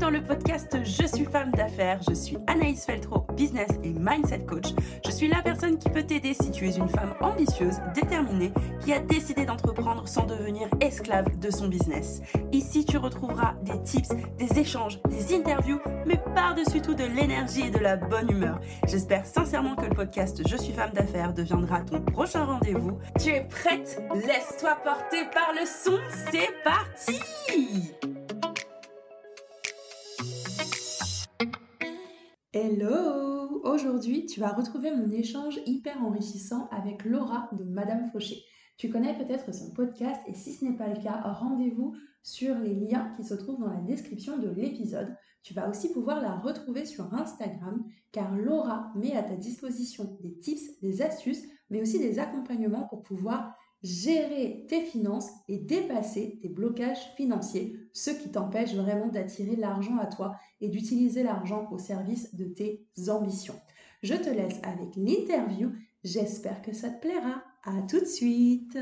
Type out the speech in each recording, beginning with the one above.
dans le podcast Je suis femme d'affaires. Je suis Anaïs Feltro, business et mindset coach. Je suis la personne qui peut t'aider si tu es une femme ambitieuse, déterminée, qui a décidé d'entreprendre sans devenir esclave de son business. Ici, tu retrouveras des tips, des échanges, des interviews, mais par-dessus tout de l'énergie et de la bonne humeur. J'espère sincèrement que le podcast Je suis femme d'affaires deviendra ton prochain rendez-vous. Tu es prête? Laisse-toi porter par le son. C'est parti Hello Aujourd'hui, tu vas retrouver mon échange hyper enrichissant avec Laura de Madame Fauché. Tu connais peut-être son podcast et si ce n'est pas le cas, rendez-vous sur les liens qui se trouvent dans la description de l'épisode. Tu vas aussi pouvoir la retrouver sur Instagram car Laura met à ta disposition des tips, des astuces, mais aussi des accompagnements pour pouvoir gérer tes finances et dépasser tes blocages financiers, ce qui t'empêche vraiment d'attirer l'argent à toi et d'utiliser l'argent au service de tes ambitions. Je te laisse avec l'interview. J'espère que ça te plaira. À tout de suite.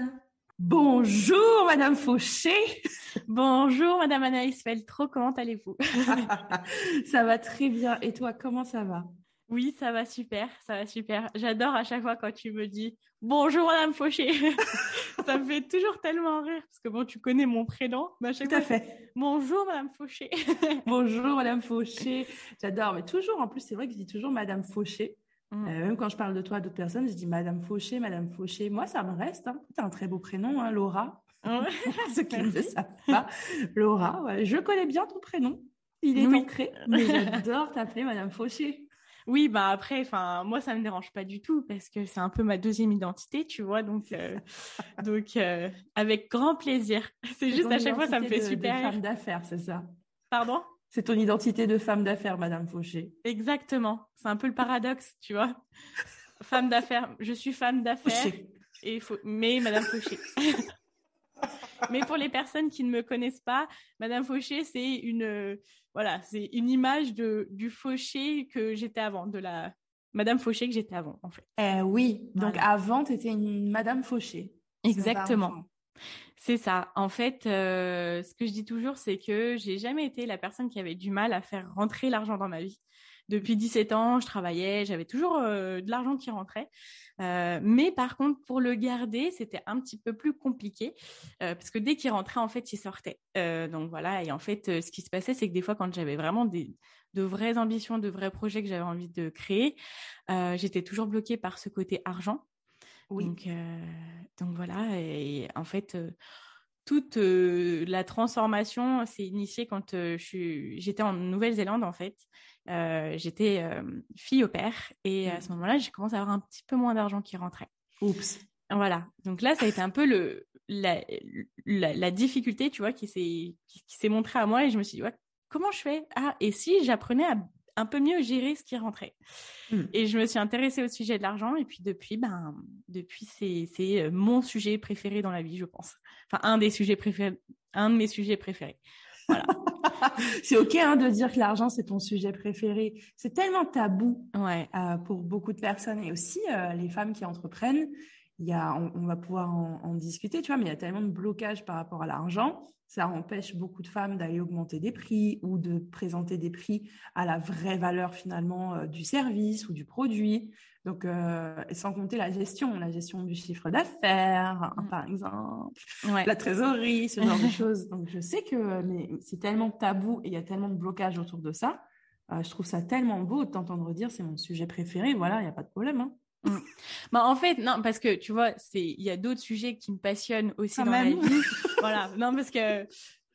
Bonjour Madame Fauché. Bonjour Madame Anaïs Feltro, comment allez-vous? Ça va très bien. Et toi, comment ça va? Oui, ça va super, ça va super. J'adore à chaque fois quand tu me dis bonjour Madame Fauché. ça me fait toujours tellement rire parce que bon, tu connais mon prénom, mais à chaque Tout à fait. Bonjour Madame Fauché. bonjour Madame Fauché. J'adore, mais toujours en plus, c'est vrai que je dis toujours Madame Fauché. Mm. Euh, même quand je parle de toi à d'autres personnes, je dis Madame Fauché, Madame Fauché. Moi, ça me reste. Hein. Tu as un très beau prénom, hein, Laura. Ceux qui ne le savent pas. Laura, je connais bien ton prénom. Il est ancré, mais j'adore t'appeler Madame Fauché. Oui, bah après, enfin, moi, ça me dérange pas du tout parce que c'est un peu ma deuxième identité, tu vois. Donc, euh, donc, euh, avec grand plaisir. C'est juste à chaque fois, ça me fait super. De femme d'affaires, c'est ça? Pardon? C'est ton identité de femme d'affaires, Madame Fauché. Exactement. C'est un peu le paradoxe, tu vois. femme d'affaires. Je suis femme d'affaires. Et faut... mais Madame Fauché. Mais pour les personnes qui ne me connaissent pas, Madame Fauché, c'est une, voilà, c'est une image de du Fauché que j'étais avant, de la Madame Fauché que j'étais avant, en fait. Eh oui. Donc avant, tu étais une Madame Fauché. Exactement. C'est ça. En fait, euh, ce que je dis toujours, c'est que j'ai jamais été la personne qui avait du mal à faire rentrer l'argent dans ma vie depuis 17 ans, je travaillais, j'avais toujours euh, de l'argent qui rentrait. Euh, mais par contre, pour le garder, c'était un petit peu plus compliqué euh, parce que dès qu'il rentrait, en fait, il sortait. donc voilà. Et en fait, ce qui se passait, c'est que des fois, quand j'avais vraiment des de vraies ambitions, de vrais projets que j'avais envie de créer, j'étais toujours bloquée par ce côté argent. Oui. Donc, donc voilà. Et en fait toute euh, la transformation s'est initiée quand euh, j'étais en Nouvelle-Zélande en fait. Euh, j'étais fille au père et à ce moment-là, j'ai commencé à avoir un petit peu moins d'argent qui rentrait. Oups. Voilà. Donc là, ça a été un peu le la, la, difficulté, tu vois, qui s'est qui, s'est montrée à moi et je me suis dit ouais, comment je fais? Ah, et si j'apprenais à un peu mieux gérer ce qui rentrait. Hmm. Et je me suis intéressée au sujet de l'argent et puis depuis, ben, depuis c'est euh, mon sujet préféré dans la vie, je pense. Enfin, un des sujets préférés, un de mes sujets préférés. Voilà. c'est ok hein, de dire que l'argent c'est ton sujet préféré. C'est tellement tabou ouais. euh, pour beaucoup de personnes et aussi euh, les femmes qui entreprennent il y a, on, va pouvoir en, discuter, tu vois, mais il y a tellement de blocages par rapport à l'argent, ça empêche beaucoup de femmes d'aller augmenter des prix ou de présenter des prix à la vraie valeur finalement euh, du service ou du produit. Donc, euh, sans compter la gestion, la gestion du chiffre d'affaires, hein, par exemple, la trésorerie, ce genre de choses. Donc, je sais que mais c'est tellement tabou et il y a tellement de blocages autour de ça. Euh, je trouve ça tellement beau de t'entendre dire c'est mon sujet préféré. Voilà, il n'y a pas de problème. Hein. Mm. Bah, en fait, non, parce que tu vois, c'est il y a d'autres sujets qui me passionnent aussi dans la vie. voilà, non parce que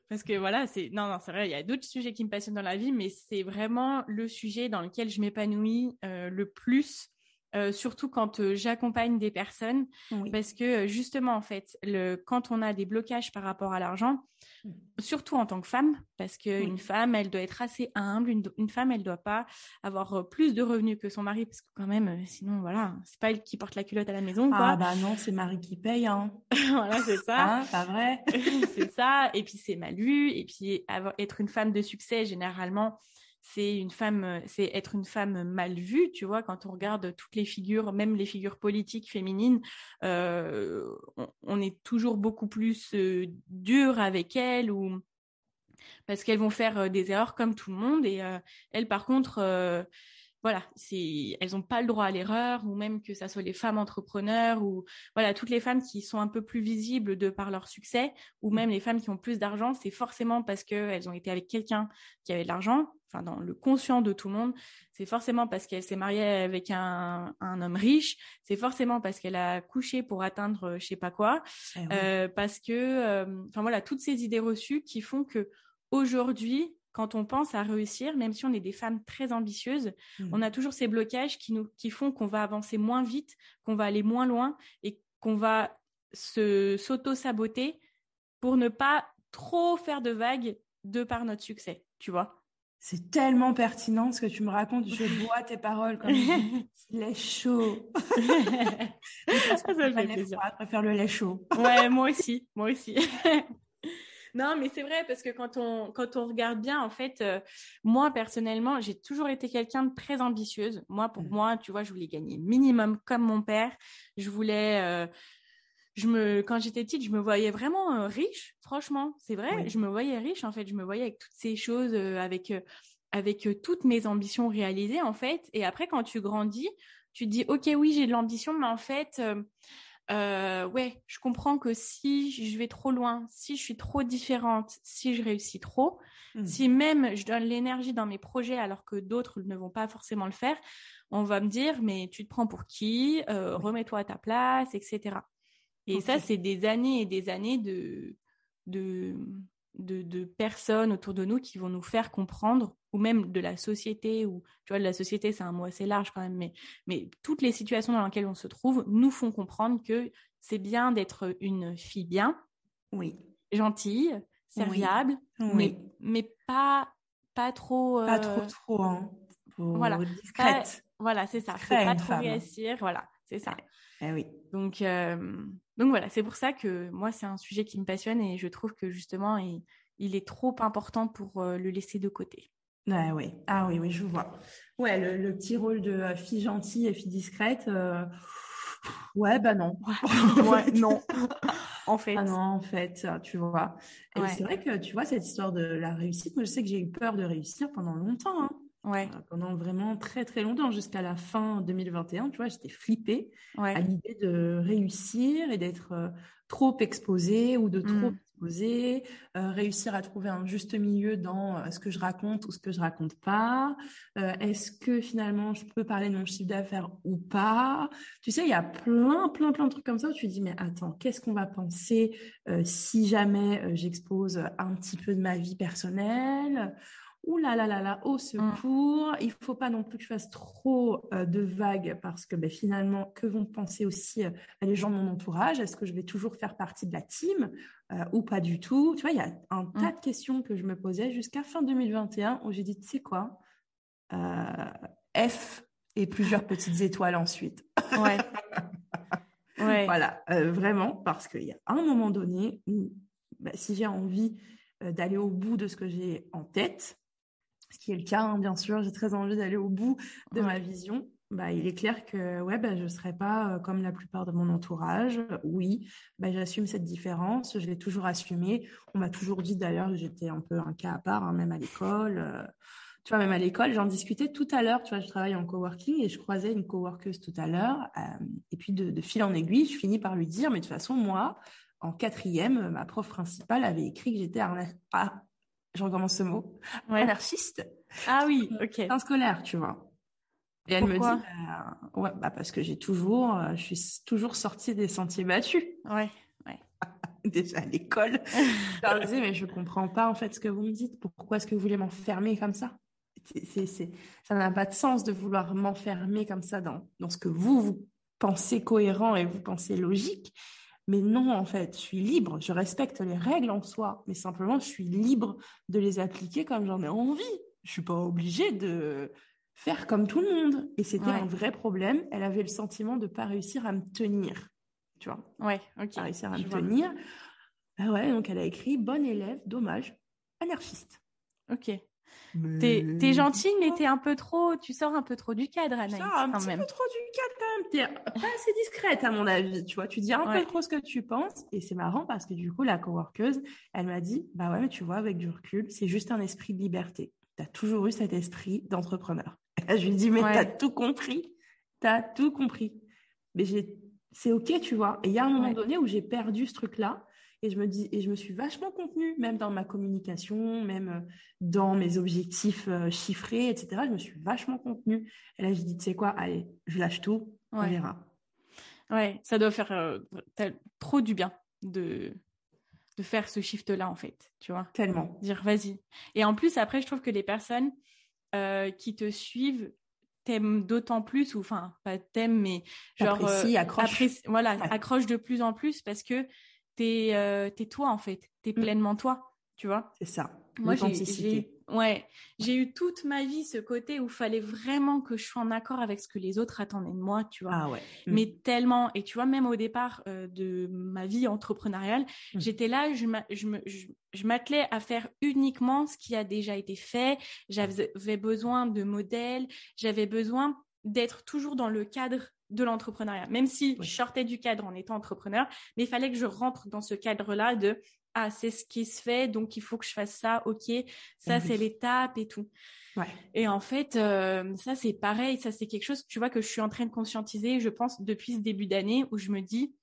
parce que voilà, c'est non non, c'est vrai, il y a d'autres sujets qui me passionnent dans la vie, mais c'est vraiment le sujet dans lequel je m'épanouis euh, le plus euh, surtout quand euh, j'accompagne des personnes, parce que euh, justement en fait, le, quand on a des blocages par rapport à l'argent, mmh. surtout en tant que femme, parce que une femme, elle doit être assez humble, une, une femme, elle doit pas avoir plus de revenus que son mari, parce que quand même, sinon voilà, c'est pas elle qui porte la culotte à la maison. Quoi. Ah bah non, c'est Marie qui paye. Hein. voilà, c'est ça. Hein, pas vrai. c'est ça. Et puis c'est mal vu. Et puis avoir, être une femme de succès, généralement, c'est une femme, euh, c'est être une femme mal vue, tu vois, quand on regarde toutes les figures, même les figures politiques féminines, euh, on, est toujours beaucoup plus euh, dur avec elles ou parce qu'elles vont faire des erreurs comme tout le monde et elles par contre voilà, c'est, elles n'ont pas le droit à l'erreur, ou même que ça soit les femmes entrepreneurs, ou voilà, toutes les femmes qui sont un peu plus visibles de par leur succès, ou même les femmes qui ont plus d'argent, c'est forcément parce qu'elles ont été avec quelqu'un qui avait de l'argent, enfin dans le conscient de tout le monde, c'est forcément parce qu'elle s'est mariée avec un, homme riche, c'est forcément parce qu'elle a couché pour atteindre je sais pas quoi, eh euh, parce que, euh, enfin voilà, toutes ces idées reçues qui font que aujourd'hui, quand on pense à réussir, même si on est des femmes très ambitieuses, on mmh. a toujours ces blocages qui nous qui font qu'on va avancer moins vite, qu'on va aller moins loin et qu'on va se s'auto-saboter pour ne pas trop faire de vagues de par notre succès, tu vois. C'est tellement pertinent ce que tu me racontes. Je vois tes paroles comme du lait chaud. ça, Je préfère le lait chaud. ouais, moi aussi, moi aussi. Non, mais c'est vrai parce que quand on quand on regarde bien, en fait, euh, moi personnellement, j'ai toujours été quelqu'un de très ambitieuse. Moi, pour mmh. moi, tu vois, je voulais gagner minimum comme mon père. Je voulais euh, je me, quand j'étais petite, je me voyais vraiment euh, riche, franchement, c'est vrai, je me voyais riche en fait, je me voyais avec toutes ces choses, avec avec toutes mes ambitions réalisées en fait. Et après, quand tu grandis, tu te dis ok oui j'ai de l'ambition, mais en fait euh, ouais, je comprends que si je vais trop loin, si je suis trop différente, si je réussis trop, mmh. si même je donne l'énergie dans mes projets alors que d'autres ne vont pas forcément le faire, on va me dire mais tu te prends pour qui euh, Remets-toi à ta place, etc. Et ça, c'est des années et des années de, de, de, personnes autour de nous qui vont nous faire comprendre, ou même de la société, ou tu vois, de la société, c'est un mot assez large quand même, mais, mais toutes les situations dans lesquelles on se trouve nous font comprendre que c'est bien d'être une fille bien, oui, gentille, serviable, Mais, mais pas, pas trop. Pas trop, euh, trop, hein, voilà, discrète. voilà, c'est ça. pas trop réussir, voilà, c'est ça. Eh oui. Donc, euh, donc voilà, c'est pour ça que moi, c'est un sujet qui me passionne et je trouve que justement, il, est trop important pour euh, le laisser de côté. Ouais, oui. Ah oui, oui, je vois. Ouais, le, petit rôle de euh, fille gentille et fille discrète. Ouais, bah non. ouais, non. en fait. Ah non, en fait, tu vois. Et c'est vrai que, tu vois, cette histoire de la réussite, moi, je sais que j'ai eu peur de réussir pendant longtemps. Hein. Ouais. Euh, pendant vraiment très très longtemps, jusqu'à la fin 2021, tu vois, j'étais flippée à l'idée de réussir et d'être euh, trop exposée ou de trop mmh. exposée, euh, réussir à trouver un juste milieu dans ce que je raconte ou ce que je raconte pas. Est-ce que finalement je peux parler de mon chiffre d'affaires ou pas? Tu sais, il y a plein plein plein de trucs comme ça où tu te dis mais attends, qu'est-ce qu'on va penser si jamais j'expose un petit peu de ma vie personnelle? Ouh là là là là, au mmh. secours, il faut pas non plus que je fasse trop euh, de vagues parce que ben, finalement, que vont penser aussi euh, les gens de mon entourage? Est-ce que je vais toujours faire partie de la team euh, ou pas du tout? Tu vois, il y a un mmh. tas de questions que je me posais jusqu'à fin 2021 où j'ai dit, tu sais quoi F et plusieurs petites étoiles ensuite. Ouais. ouais. Voilà, vraiment, parce qu'il y a un moment donné où ben, si j'ai envie d'aller au bout de ce que j'ai en tête, ce qui est le cas, hein, bien sûr. J'ai très envie d'aller au bout de ma vision. Bah, il est clair que ouais, bah, je ne serai pas euh, comme la plupart de mon entourage. Oui, bah, j'assume cette différence. Je l'ai toujours assumée. On m'a toujours dit d'ailleurs que j'étais un peu un cas à part, hein, même à l'école. Euh. tu vois, même à l'école, j'en discutais tout à l'heure. Tu vois, je travaille en coworking et je croisais une coworkeuse tout à l'heure. Euh, et puis, de, fil en aiguille, je finis par lui dire, mais de toute façon, moi, en quatrième, ma prof principale avait écrit que j'étais un, je recommence ce mot, anarchiste. Ah oui, ok. Un scolaire, tu vois. Et elle me dit, bah, ouais, bah parce que j'ai toujours, euh, je suis toujours sortie des sentiers battus. Ouais, ouais. Déjà à l'école. je leur disais, mais je comprends pas en fait ce que vous me dites. Pourquoi est-ce que vous voulez m'enfermer comme ça? C'est, c'est, Ça n'a pas de sens de vouloir m'enfermer comme ça dans, dans ce que vous, vous pensez cohérent et vous pensez logique. Mais non, en fait, je suis libre, je respecte les règles en soi, mais simplement, je suis libre de les appliquer comme j'en ai envie. Je suis pas obligée de faire comme tout le monde. Et c'était un vrai problème. Elle avait le sentiment de pas réussir à me tenir. Tu vois Ouais, ok. Pas réussir à me tenir. Ah ouais, donc elle a écrit Bonne élève, dommage, anarchiste. Ok. T'es gentille, mais t'es un peu trop, tu sors un peu trop du cadre, Anaïs. un petit peu trop du cadre quand même, t'es pas assez discrète à mon avis, tu vois. Tu dis un peu trop ce que tu penses. Et c'est marrant parce que du coup, la coworkeuse, elle m'a dit, bah ouais, mais tu vois, avec du recul, c'est juste un esprit de liberté. Tu as toujours eu cet esprit d'entrepreneur. Je lui dis, mais tu as tout compris. Tu as tout compris. Mais c'est OK, tu vois. Et il y a un moment donné où j'ai perdu ce truc-là. Et je me dis, et je me suis vachement contenue, même dans ma communication, même euh, dans mes objectifs euh, chiffrés, etc. Je me suis vachement contenue. Et là, j'ai dit, tu sais quoi, allez, je lâche tout, on verra. Ouais, ça doit faire euh, trop du bien de, de faire ce shift-là, en fait, tu vois. Tellement. Dire, vas-y. Et en plus, après, je trouve que les personnes qui te suivent t'aimes d'autant plus, ou enfin, pas t'aimes, mais genre. accroche. voilà, accroche de plus en plus parce que t'es euh, es toi en fait, t'es es mm. pleinement toi, tu vois. C'est ça. Moi j'ai ouais, j'ai eu toute ma vie ce côté où fallait vraiment que je sois en accord avec ce que les autres attendaient de moi, tu vois. Ah ouais. Mm. Mais tellement et tu vois même au départ euh, de ma vie entrepreneuriale, mm. j'étais là, je je m'attelais à faire uniquement ce qui a déjà été fait, j'avais besoin de modèles, j'avais besoin d'être toujours dans le cadre de l'entrepreneuriat, même si je sortais du cadre en étant entrepreneur, mais il fallait que je rentre dans ce cadre-là de ah c'est ce qui se fait, donc il faut que je fasse ça, ok, ça c'est l'étape et tout. Et en fait, euh, ça c'est pareil, ça c'est quelque chose, tu vois, que je suis en train de conscientiser, je pense depuis ce début d'année où je me dis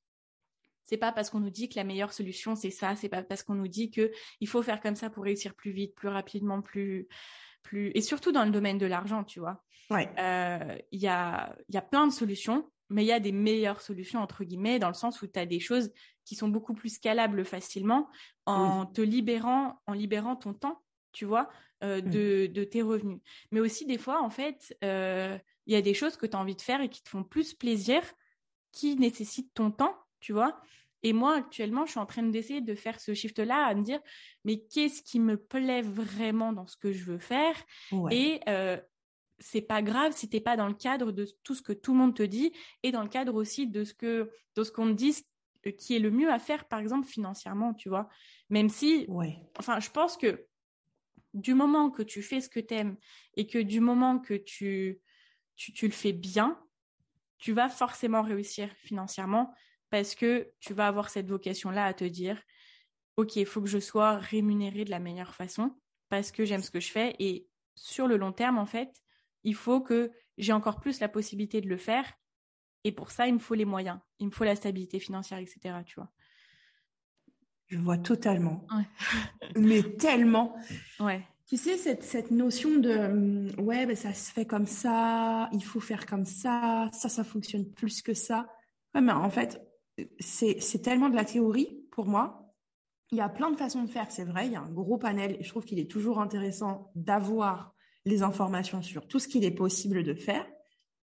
c'est pas parce qu'on nous dit que la meilleure solution c'est ça, c'est pas parce qu'on nous dit que il faut faire comme ça pour réussir plus vite, plus rapidement, plus plus et surtout dans le domaine de l'argent, tu vois. Ouais. Euh, il y a il y a plein de solutions, mais il y a des meilleures solutions entre guillemets dans le sens où tu as des choses qui sont beaucoup plus scalables facilement en te libérant en libérant ton temps, tu vois, euh, mmh. de, de tes revenus. Mais aussi des fois en fait, euh, il y a des choses que tu as envie de faire et qui te font plus plaisir qui nécessitent ton temps, tu vois. Et moi, actuellement, je suis en train d'essayer de faire ce shift-là, à me dire, mais qu'est-ce qui me plaît vraiment dans ce que je veux faire? Et euh, c'est pas grave si t'es pas dans le cadre de tout ce que tout le monde te dit et dans le cadre aussi de ce que de ce qu'on te dit euh, qui est le mieux à faire, par exemple financièrement, tu vois. Même si, enfin, je pense que du moment que tu fais ce que tu aimes et que du moment que tu, tu, tu le fais bien, tu vas forcément réussir financièrement parce que tu vas avoir cette vocation-là à te dire, OK, il faut que je sois rémunérée de la meilleure façon parce que j'aime ce que je fais et sur le long terme, en fait, il faut que j'ai encore plus la possibilité de le faire et pour ça, il me faut les moyens, il me faut la stabilité financière, etc. Tu vois. Je vois totalement. Mais tellement. Ouais. Tu sais, cette, cette notion de hum, ouais, ben ça se fait comme ça, il faut faire comme ça, ça, ça fonctionne plus que ça. Ouais, mais en fait, c'est tellement de la théorie pour moi. Il y a plein de façons de faire, c'est vrai. Il y a un gros panel et je trouve qu'il est toujours intéressant d'avoir les informations sur tout ce qu'il est possible de faire.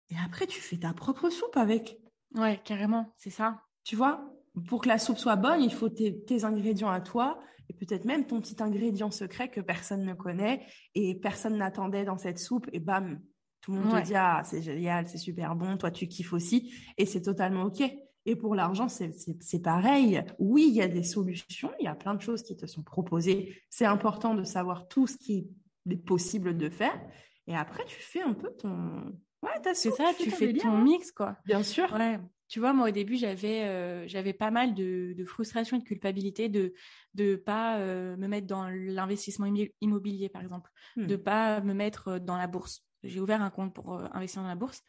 Et après, tu fais ta propre soupe avec. Ouais, carrément, c'est ça. Tu vois, pour que la soupe soit bonne, il faut tes, ingrédients à toi et peut-être même ton petit ingrédient secret que personne ne connaît et personne n'attendait dans cette soupe et bam, tout le monde te dit ah c'est génial, c'est super bon, toi tu kiffes aussi et c'est totalement ok. Et pour l'argent, c'est pareil. Oui, il y a des solutions, il y a plein de choses qui te sont proposées. C'est important de savoir tout ce qui est possible de faire. Et après, tu fais un peu ton... Ouais, c'est ça, tu, fais ton hein. mix, quoi. Bien sûr. Ouais. Tu vois, moi, au début, j'avais euh, j'avais pas mal de, de, frustration et de culpabilité de de pas euh, me mettre dans l'investissement immobilier, par exemple, de hmm. de pas me mettre euh, dans la bourse. J'ai ouvert un compte pour investir dans la bourse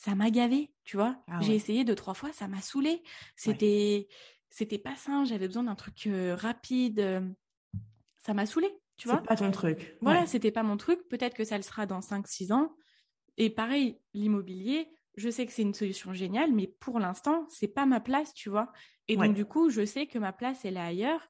ça m'a gavé, tu vois. Ah J'ai essayé deux, trois fois, ça m'a saoulé. C'était, c'était pas sain, j'avais besoin d'un truc rapide. Ça m'a saoulé, tu vois. C'est pas ton truc. Voilà, c'était pas mon truc. Peut-être que ça le sera dans 5, 6 ans. Et pareil, l'immobilier, je sais que c'est une solution géniale, mais pour l'instant, c'est pas ma place, tu vois. Et donc, du coup, je sais que ma place, elle est ailleurs.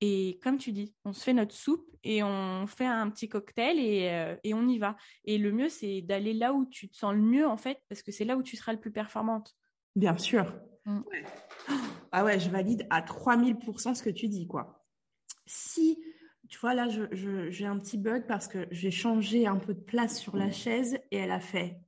Et comme tu dis, on se fait notre soupe et on fait un petit cocktail et, euh, et on y va. Et le mieux, c'est d'aller là où tu te sens le mieux, en fait, parce que c'est là où tu seras le plus performante. Bien sûr. Mm. Ah ouais, je valide à 3000% ce que tu dis, quoi. Si, tu vois, là, j'ai je, un petit bug parce que j'ai changé un peu de place sur la chaise et elle a fait...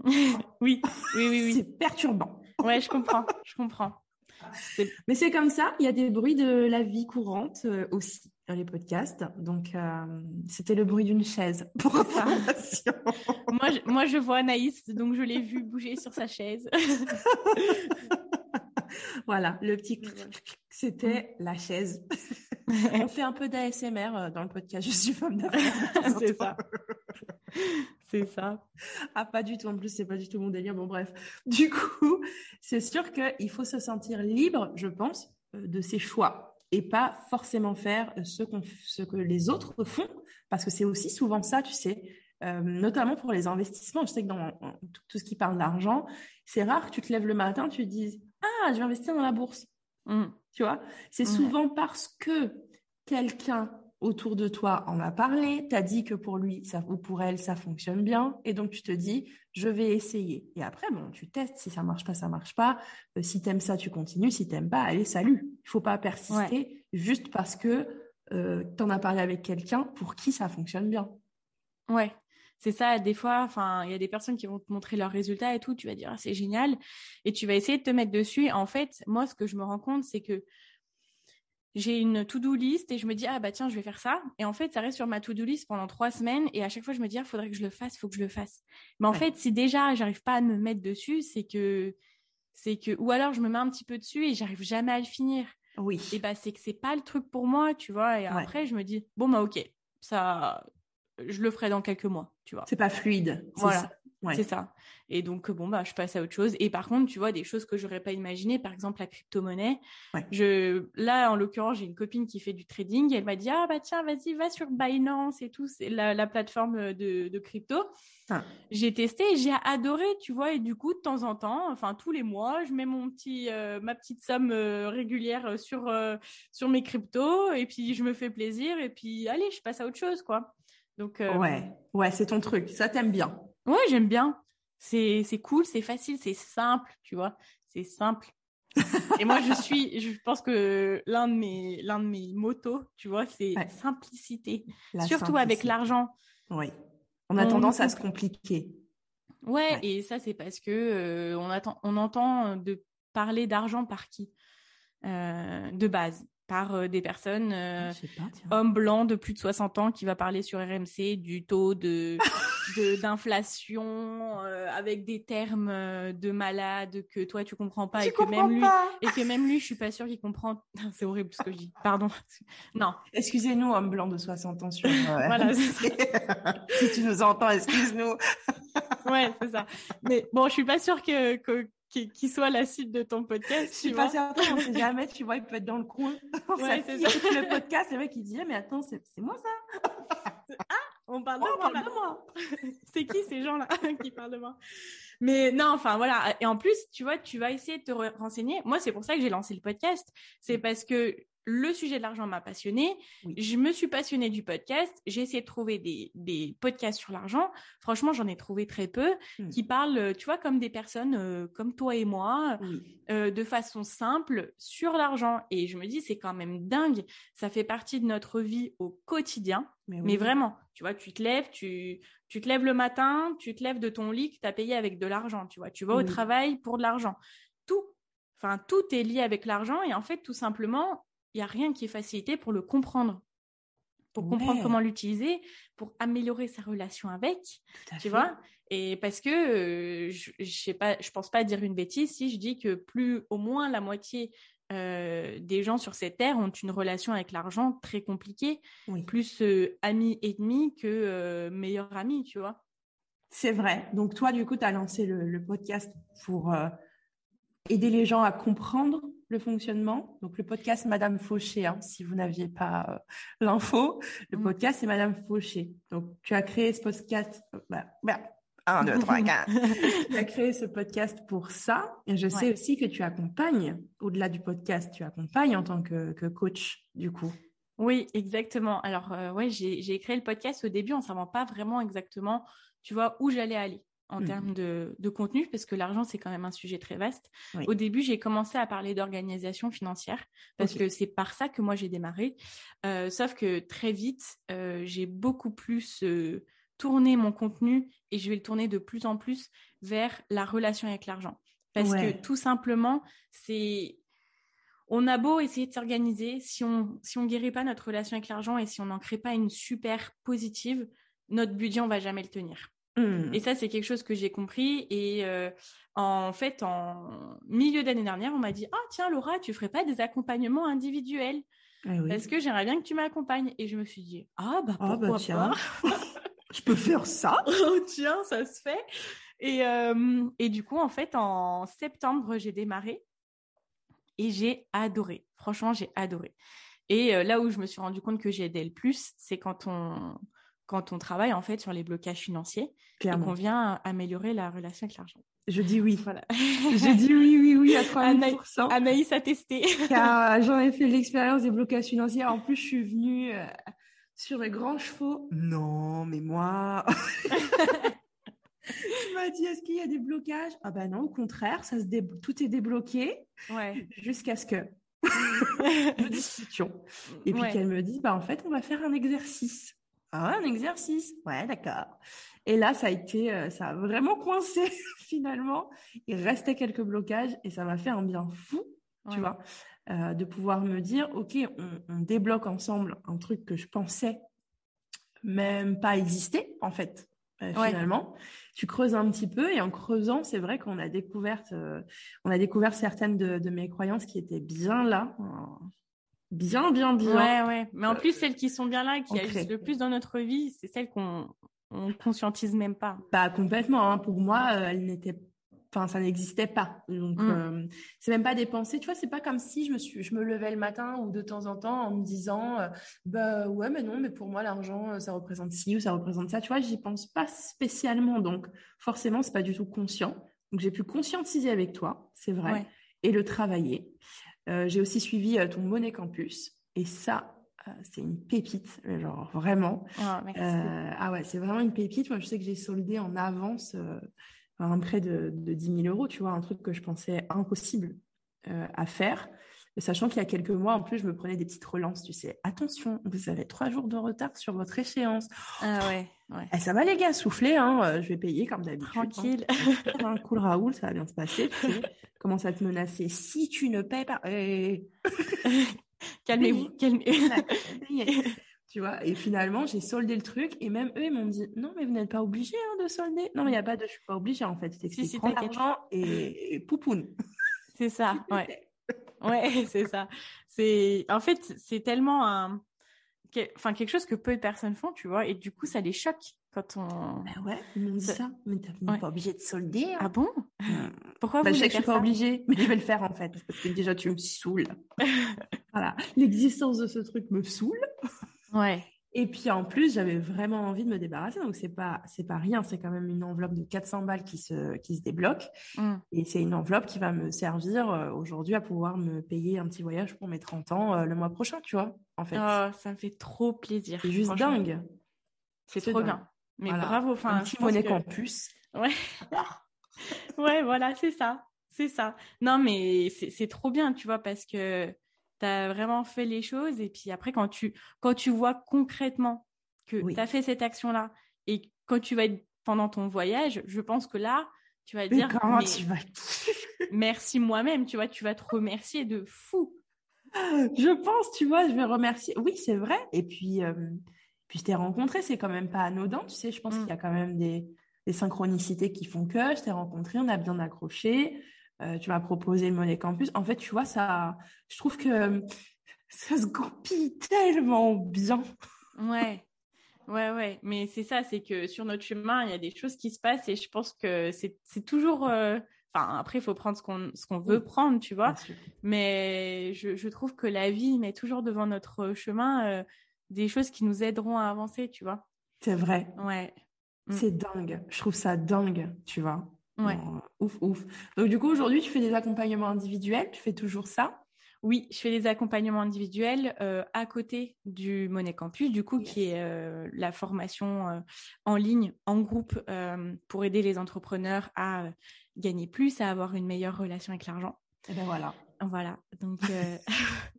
oui, oui, oui, oui. C'est perturbant. Ouais, je comprends, je comprends. Mais c'est comme ça, il y a des bruits de la vie courante euh, aussi. les podcasts. Donc, euh, c'était le bruit d'une chaise pour information. moi, je, moi, je vois Anaïs, donc je l'ai vu bouger sur sa chaise. voilà, le petit c'était la chaise. On fait un peu d'ASMR euh, dans le podcast. Je suis femme d'affaires. c'est ça. c'est ça. Ah, pas du tout. En plus, c'est pas du tout mon délire. Bon, bref. Du coup, c'est sûr qu'il faut se sentir libre, je pense, euh, de ses choix et pas forcément faire ce, ce que les autres font, parce que c'est aussi souvent ça, tu sais, euh, notamment pour les investissements. Je sais que dans tout, ce qui parle d'argent, c'est rare que tu te lèves le matin, tu te dises Ah, je vais investir dans la bourse. Mmh. Tu vois, c'est souvent parce que quelqu'un autour de toi en a parlé, t'as dit que pour lui ça, ou pour elle ça fonctionne bien, et donc tu te dis je vais essayer. Et après, bon, tu testes, si ça marche pas, ça marche pas. Euh, si t'aimes ça, tu continues. Si t'aimes pas, allez, salut. Il faut pas persister juste parce que euh, tu en as parlé avec quelqu'un pour qui ça fonctionne bien. Ouais, c'est ça. Des fois, enfin, il y a des personnes qui vont te montrer leurs résultats et tout. Tu vas dire ah, c'est génial, et tu vas essayer de te mettre dessus. En fait, moi, ce que je me rends compte, c'est que j'ai une to-do list et je me dis ah bah tiens je vais faire ça. Et en fait ça reste sur ma to-do list pendant trois semaines. Et à chaque fois je me dis il ah, faudrait que je le fasse faut que je le fasse. Mais en fait si déjà j'arrive pas à me mettre dessus c'est que c'est que ou alors je me mets un petit peu dessus et j'arrive jamais à le finir. Oui. Et bah c'est que c'est pas le truc pour moi tu vois. Et après je me dis bon bah ok ça je le ferai dans quelques mois tu vois c'est pas fluide voilà c'est ça. Et donc, bon, bah, je passe à autre chose. Et par contre, tu vois, des choses que j'aurais pas imaginées, par exemple, la crypto-monnaie. Je, là, en l'occurrence, j'ai une copine qui fait du trading. Et elle m'a dit, ah, bah, tiens, vas-y, va sur Binance et tout. C'est la, plateforme de, crypto. Ah. J'ai testé et j'ai adoré, tu vois. Et du coup, de temps en temps, enfin, tous les mois, je mets mon petit, euh, ma petite somme euh, régulière sur, euh, sur mes cryptos. Et puis, je me fais plaisir. Et puis, allez, je passe à autre chose, quoi. Donc, ouais, ouais, c'est ton truc. Ça t'aime bien. Ouais, j'aime bien. C'est, c'est cool, c'est facile, c'est simple, tu vois. C'est simple. et moi, je suis, je pense que l'un de mes, l'un de mes motos, tu vois, c'est simplicité. Surtout avec l'argent. Oui. On a tendance à se compliquer. Ouais, et ça, c'est parce que euh, on, attend, on entend de parler d'argent par qui? Euh, De base par euh, des personnes, euh, hommes blancs de plus de 60 ans qui va parler sur RMC du taux de d'inflation euh, avec des termes de malade que toi tu comprends pas et que même lui et que même lui je suis pas sûre qu'il comprend. C'est horrible ce que je dis. Pardon. Non. Excusez-nous homme blanc de 60 ans sur voilà si tu nous entends excuse-nous. Ouais c'est ça. Mais bon je suis pas sûre que, que qui, soit la suite de ton podcast. Je suis pas certaine, on sait jamais, tu vois, il peut être dans le coin. Ouais, c'est ça. Le podcast, c'est vrai qu'il dit, mais attends, c'est moi ça. ah, on parle de, moi, de moi. c'est qui ces gens-là qui parlent de moi? Mais non, enfin voilà. Et en plus, tu vois, tu vas essayer de te renseigner. Moi, c'est pour ça que j'ai lancé le podcast. C'est parce que le sujet de l'argent m'a passionné. Je me suis passionnée du podcast. J'ai essayé de trouver des, des podcasts sur l'argent. Franchement, j'en ai trouvé très peu hmm. qui parlent, euh, tu vois, comme des personnes euh, comme toi et moi, euh, de façon simple sur l'argent. Et je me dis, c'est quand même dingue. Ça fait partie de notre vie au quotidien. Mais, vraiment, tu vois, tu te lèves, tu, tu te lèves le matin, tu te lèves de ton lit que tu as payé avec de l'argent. Tu vois, tu vas au travail pour de l'argent. Tout, Enfin, tout est lié avec l'argent et en fait, tout simplement, il n'y a rien qui est facilité pour le comprendre, pour comprendre comment l'utiliser, pour améliorer sa relation avec, tu vois? Et parce que euh, je, ne sais pas, je pense pas dire une bêtise si je dis que plus au moins la moitié euh, des gens sur cette terre ont une relation avec l'argent très compliquée, plus euh, ami ennemi que meilleur ami, tu vois? C'est vrai. Donc toi, du coup, tu as lancé le podcast pour aider les gens à comprendre le fonctionnement. Donc, le podcast Madame Fauché, hein, si vous n'aviez pas euh, l'info, le mm. podcast c'est Madame Fauché. Donc, tu as créé ce podcast. Euh, bah, bah, un, deux, trois, quatre. tu as créé ce podcast pour ça. Et je sais aussi que tu accompagnes, au-delà du podcast, tu accompagnes en tant que, coach, du coup. Oui, exactement. Alors, euh, ouais, j'ai créé le podcast au début en ne savant pas vraiment exactement, tu vois, où j'allais aller en mmh. termes de, contenu, parce que l'argent, c'est quand même un sujet très vaste. Au début, j'ai commencé à parler d'organisation financière, parce que c'est par ça que moi, j'ai démarré. Euh, sauf que très vite, euh, j'ai beaucoup plus euh, tourné mon contenu et je vais le tourner de plus en plus vers la relation avec l'argent. Parce que tout simplement, c'est on a beau essayer de s'organiser, si on si on guérit pas notre relation avec l'argent et si on n'en crée pas une super positive, notre budget on va jamais le tenir. Mmh. Et ça c'est quelque chose que j'ai compris et euh, en fait en milieu d'année dernière on m'a dit ah tiens Laura tu ferais pas des accompagnements individuels? Eh oui. parce que j'aimerais bien que tu m'accompagnes et je me suis dit ah bah Ah, pourquoi bah, tiens. pas? Je peux faire ça oh tiens ça se fait et euh, et du coup en fait en septembre j'ai démarré et j'ai adoré. Franchement, j'ai adoré. Et euh, là où je me suis rendu compte que j'ai aidé le plus, c'est quand on quand on travaille en fait sur les blocages financiers et qu'on vient améliorer la relation avec l'argent. Je dis oui. Voilà. Je dis oui, oui, oui à 3000%. Anaïs a testé. car euh, j'en ai fait l'expérience des blocages financiers. En plus, je suis venue euh, sur les grands chevaux. Non, mais moi. tu m'as dit, est-ce qu'il y a des blocages? Ah ben non, au contraire, ça se dé- tout est débloqué ouais. jusqu'à ce que nous discutions. Et puis Ouais. qu'elle me dise, bah en fait, on va faire un exercice. Ah, un exercice. Ouais, d'accord. Et là, ça a été, euh, ça a vraiment coincé finalement. Il restait quelques blocages et ça m'a fait un bien fou tu Ouais. vois, euh, de pouvoir me dire, OK, on, on débloque ensemble un truc que je pensais même pas exister, en fait, euh, Ouais. finalement. Tu creuses un petit peu et en creusant, c'est vrai qu'on a découvert, euh, on a découvert certaines de, de mes croyances qui étaient bien là, bien, bien, bien. Ouais, ouais. Mais en plus, celles qui sont bien là, qui ancrées. agissent le plus dans notre vie, c'est celles qu'on on conscientise même pas. Pas complètement. hein. Pour moi, euh, elle n'était, enfin, ça n'existait pas. Donc, Mm. euh, c'est même pas des pensées. Tu vois, c'est pas comme si je me suis, je me levais le matin ou de temps en temps en me disant, euh, bah ouais, mais non, mais pour moi, l'argent, euh, ça représente ci ou ça représente ça. Tu vois, j'y pense pas spécialement. Donc, forcément, c'est pas du tout conscient. Donc, j'ai pu conscientiser avec toi, c'est vrai, Ouais. et le travailler. Euh, j'ai aussi suivi euh, ton Money Campus. Et ça, euh, c'est une pépite, genre vraiment. Ah, ah ouais, c'est vraiment une pépite. Moi, je sais que j'ai soldé en avance un prêt de, de 10 000 euros, tu vois, un truc que je pensais impossible à faire. Sachant qu'il y a quelques mois, en plus, je me prenais des petites relances, tu sais. Attention, vous avez trois jours de retard sur votre échéance. Ah ouais, ouais. Eh, ça va les gars, soufflez, hein, euh, je vais payer comme d'habitude. Tranquille. Hein. Cool Raoul, ça va bien se passer. Tu sais. Commence à te menacer. Si tu ne payes pas... Eh, Calmez-vous, calmez tu vois, et finalement, j'ai soldé le truc et même eux, ils m'ont dit non, mais vous n'êtes pas obligé hein, de solder. Non, mais il n'y a pas de je suis pas obligé en fait. C'est Si, si, l'argent et, et poupoune. C'est ça, ouais. Ouais, c'est ça. C'est en fait, c'est tellement un enfin quelque chose que peu de personnes font, tu vois, et du coup ça les choque quand on Bah ouais, m'ont dit Ça- ça. Mais t'es Ouais. pas obligé de solder. hein. Ah bon? Hmm. Pourquoi Bah, vous je sais que je suis pas obligée, mais je vais le faire en fait. Parce que déjà, tu me saoules. voilà. L'existence de ce truc me saoule. Ouais. Et puis en plus, j'avais vraiment envie de me débarrasser. Donc c'est pas, c'est pas rien. C'est quand même une enveloppe de 400 balles qui se, qui se débloque. Mm. Et c'est une enveloppe qui va me servir euh, aujourd'hui à pouvoir me payer un petit voyage pour mes 30 ans euh, le mois prochain, tu vois, en fait. Oh, ça me fait trop plaisir. c'est juste dingue. C'est trop dingue. bien. Mais Voilà. bravo, enfin, un petit monnaie que- campus. Ouais. ouais, voilà, c'est ça. C'est ça. Non, mais c'est c'est trop bien, tu vois, parce que tu as vraiment fait les choses. Et puis après, quand tu, quand tu vois concrètement que Oui. tu as fait cette action-là et quand tu vas être pendant ton voyage, je pense que là, tu vas Mais dire comment mais tu vas merci moi-même, tu vois, tu vas te remercier de fou. Je pense, tu vois, je vais remercier. Oui, c'est vrai. Et puis, euh, puis je t'ai rencontré, c'est quand même pas anodin, tu sais. Je pense Mm. qu'il y a quand même des, des synchronicités qui font que je t'ai rencontré, on a bien accroché. Euh, tu m'as proposé le Money Campus. En fait, tu vois, ça, je trouve que ça se goupille tellement bien. Ouais. Ouais, ouais, mais c'est ça, c'est que sur notre chemin, il y a des choses qui se passent et je pense que c'est toujours. euh, Enfin, après, il faut prendre ce qu'on ce qu'on veut prendre, tu vois. Mais je, je trouve que la vie met toujours devant notre chemin euh, des choses qui nous aideront à avancer, tu vois. C'est vrai. Ouais. Mm. C'est dingue. Je trouve ça dingue, tu vois. Ouais. Ouf, ouf. Donc, du coup, aujourd'hui, tu fais des accompagnements individuels, tu fais toujours ça? Oui, je fais des accompagnements individuels euh, à côté du Money Campus, du coup, qui est euh, la formation euh, en ligne, en groupe, pour aider les entrepreneurs à gagner plus, à avoir une meilleure relation avec l'argent. Et ben voilà. Voilà. Donc,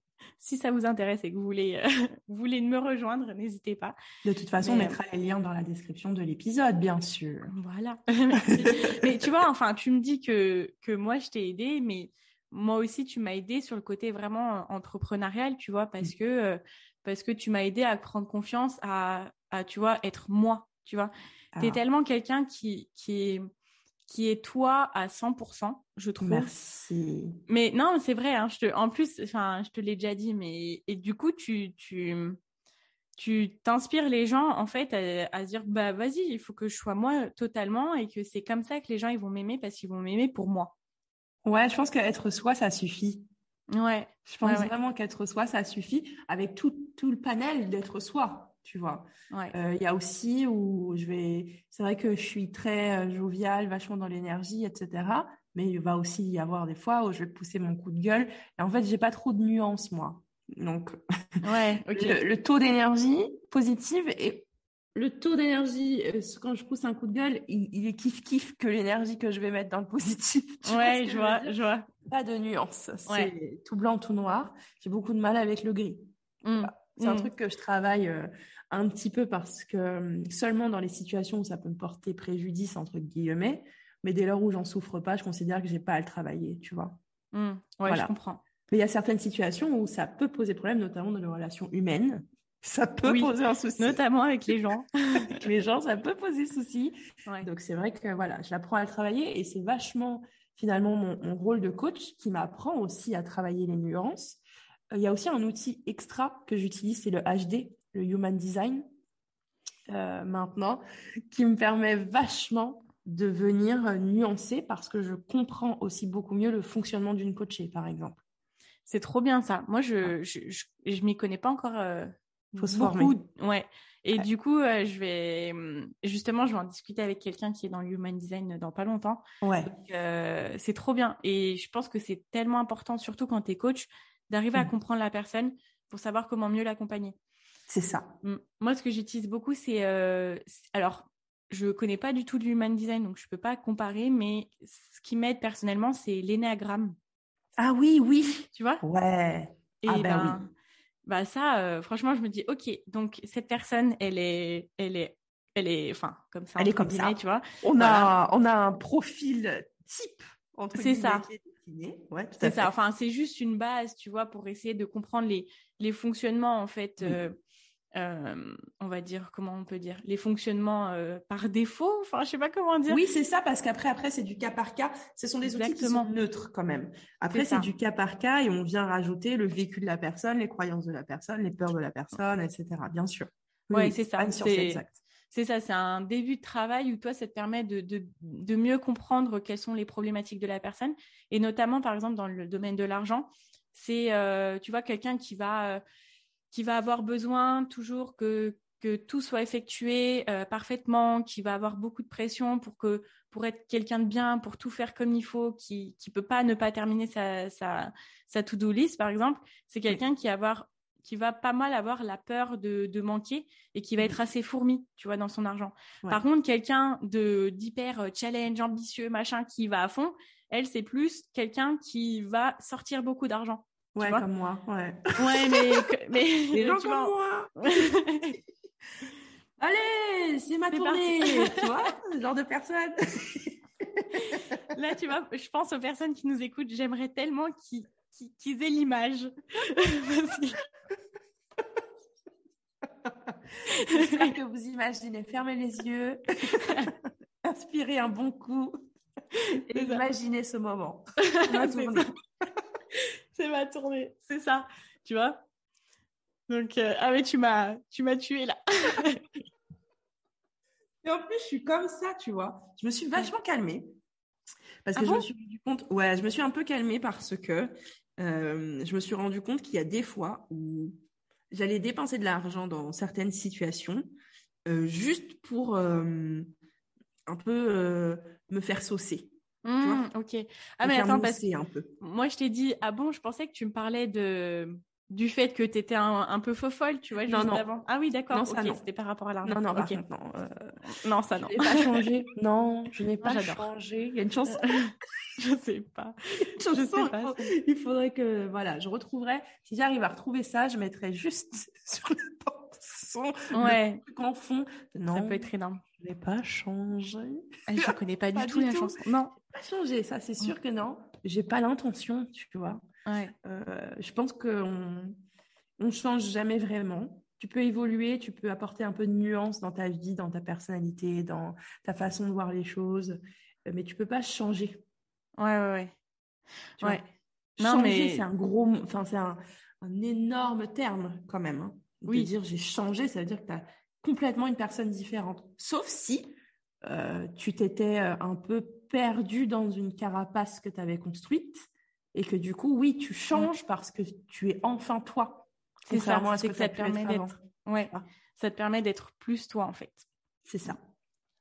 si ça vous intéresse et que vous voulez, euh, vous voulez me rejoindre, n'hésitez pas. De toute façon, on Mais, euh, mettra les liens dans la description de l'épisode, bien sûr. Voilà. Mais tu vois, enfin, tu me dis que, que moi, je t'ai aidé, mais moi aussi, tu m'as aidé sur le côté vraiment entrepreneurial, tu vois, parce mmh. que parce que tu m'as aidé à prendre confiance, à, à tu vois, être moi, tu vois. Tu es ah. tellement quelqu'un qui qui est qui est toi à 100%, je trouve. Merci. Mais non, c'est vrai. Hein, je te, en plus, enfin, je te l'ai déjà dit, mais et du coup, tu tu tu t'inspires les gens en fait à, à dire bah vas-y, il faut que je sois moi totalement et que c'est comme ça que les gens ils vont m'aimer parce qu'ils vont m'aimer pour moi. Ouais, je pense qu'être soi, ça suffit. Ouais. Je pense vraiment qu'être soi, ça suffit avec tout, tout le panel d'être soi tu vois. Euh, il y a aussi où je vais, c'est vrai que je suis très euh, joviale, vachement dans l'énergie, etc. Mais il va aussi y avoir des fois où je vais pousser mon coup de gueule. Et en fait, j'ai pas trop de nuances moi. Donc, ouais, le, taux d'énergie positive et le taux d'énergie euh, quand je pousse un coup de gueule, il, est kiff kiff que l'énergie que je vais mettre dans le positif. ouais, je vois, je vois. Pas de nuances. C'est tout blanc, tout noir. J'ai beaucoup de mal avec le gris. Mmh. C'est un mmh. truc que je travaille un petit peu parce que euh, seulement dans les situations où ça peut me porter préjudice, entre guillemets, mais dès lors où j'en souffre pas, je considère que j'ai pas à le travailler, tu vois. Mmh. ouais, je comprends. Mais il y a certaines situations où ça peut poser problème, notamment dans les relations humaines. Ça peut poser un souci. Notamment avec les gens. avec les gens, ça peut poser souci. Donc c'est vrai que voilà, je l'apprends à le travailler et c'est vachement finalement mon, mon, rôle de coach qui m'apprend aussi à travailler les nuances. Euh, il y a aussi un outil extra que j'utilise, c'est le HD, le Human Design, euh, maintenant, qui me permet vachement de venir nuancer parce que je comprends aussi beaucoup mieux le fonctionnement d'une coachée, par exemple. C'est trop bien ça. Moi, je je, je, m'y connais pas encore. Euh, Faut se former. Ouais. Et du coup, euh, je vais justement, je vais en discuter avec quelqu'un qui est dans le human design dans pas longtemps. Ouais. Euh, c'est trop bien. Et je pense que c'est tellement important, surtout quand tu es coach, d'arriver à mmh. comprendre la personne pour savoir comment mieux l'accompagner. C'est ça. Mmh. Moi, ce que j'utilise beaucoup, c'est euh, alors je connais pas du tout du human design, donc je peux pas comparer, mais ce qui m'aide personnellement, c'est l'énéagramme. Ah oui, oui. Tu vois? Ouais. Et ah ben, ben bah ça, euh, franchement, je me dis, ok, donc cette personne, elle est, elle est, elle est, enfin, comme ça. Elle est comme ça. Tu vois? On a, on a un profil type. C'est ça. Ouais, c'est ça. Enfin, c'est juste une base, tu vois, pour essayer de comprendre les, les fonctionnements en fait. Euh, euh, on va dire comment on peut dire les fonctionnements euh, par défaut enfin je sais pas comment dire. Oui c'est ça parce qu'après après c'est du cas par cas. Ce sont des outils qui sont neutres quand même. Après c'est du cas par cas et on vient rajouter le vécu de la personne les croyances de la personne les peurs de la personne etc bien sûr. Oui, c'est ça. c'est ça c'est un début de travail où toi ça te permet de, de, de mieux comprendre quelles sont les problématiques de la personne. Et notamment par exemple dans le domaine de l'argent c'est euh, tu vois quelqu'un qui va qui va avoir besoin toujours que que tout soit effectué euh, parfaitement, qui va avoir beaucoup de pression pour que pour être quelqu'un de bien, pour tout faire comme il faut, qui qui peut pas ne pas terminer sa sa sa to-do list par exemple, c'est quelqu'un qui avoir qui va pas mal avoir la peur de, de manquer et qui va être assez fourmi, tu vois, dans son argent. Par contre, quelqu'un de d'hyper euh, challenge, ambitieux, machin, qui va à fond, elle, c'est plus quelqu'un qui va sortir beaucoup d'argent. Ouais, comme moi, ouais. Ouais, mais, mais les gens comme moi. Allez, c'est ma tournée, tu vois, ce genre de personne. Là, tu vois, je pense aux personnes qui nous écoutent, j'aimerais tellement qu'ils aient l'image. J'espère que vous imaginez, fermez les yeux, inspirez un bon coup et imaginez ce moment. Ma tournée c'est ma tournée, c'est ça, tu vois? Donc, euh, ah mais tu m'as, tu m'as tué là. Et en plus, je suis comme ça, tu vois. Je me suis vachement calmée. Parce ah que je me suis rendu compte, ouais, je me suis un peu calmée parce que euh, je me suis rendu compte qu'il y a des fois où j'allais dépenser de l'argent dans certaines situations euh, juste pour un peu me faire saucer. Mmh, ok. Ah, mais attends, parce que un peu. moi, je t'ai dit, ah bon, je pensais que tu me parlais de du fait que tu étais un, peu faux folle, tu vois, juste non. avant. Ah oui, d'accord. Ok, c'était par rapport à l'argent. Non, non, okay. non. Euh... Non, ça, non. Je n'ai pas changé. non, je n'ai pas changé. Il y a une chanson. je sais pas. je sais pas. Il faudrait que, voilà, je retrouverai. Si j'arrive à retrouver ça, je mettrai juste sur le son. Ouais. En fond. Non. Ça peut être énorme. Je n'ai pas changé. Ah, je ne connais pas, du tout la chanson. Non pas changé, ça, c'est sûr que non. j'ai pas l'intention, tu vois. Ouais. Euh, je pense qu'on on change jamais vraiment. Tu peux évoluer, tu peux apporter un peu de nuance dans ta vie, dans ta personnalité, dans ta façon de voir les choses, euh, mais tu peux pas changer. Ouais, ouais, ouais. Tu vois. Ouais. changer, Non, mais- c'est un gros, enfin c'est un, un énorme terme quand même. hein. De Oui. dire j'ai changé, ça veut dire que tu as complètement une personne différente. Sauf si euh, tu t'étais euh, un peu perdu dans une carapace que tu avais construite et que du coup, oui, tu changes parce que tu es enfin toi. C'est ça, c'est que que ça te permet d'être. Ouais. Ah. Ça te permet d'être plus toi, en fait. C'est ça.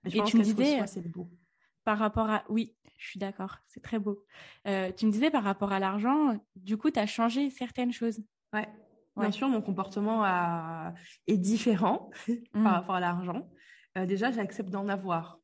je Et pense tu me disais- c'est beau. Par rapport à. Oui, je suis d'accord, c'est très beau. Euh, tu me disais par rapport à l'argent, du coup, tu as changé certaines choses. Ouais. Ouais. Bien sûr, mon comportement a- est différent par rapport à l'argent. Euh, déjà, j'accepte d'en avoir.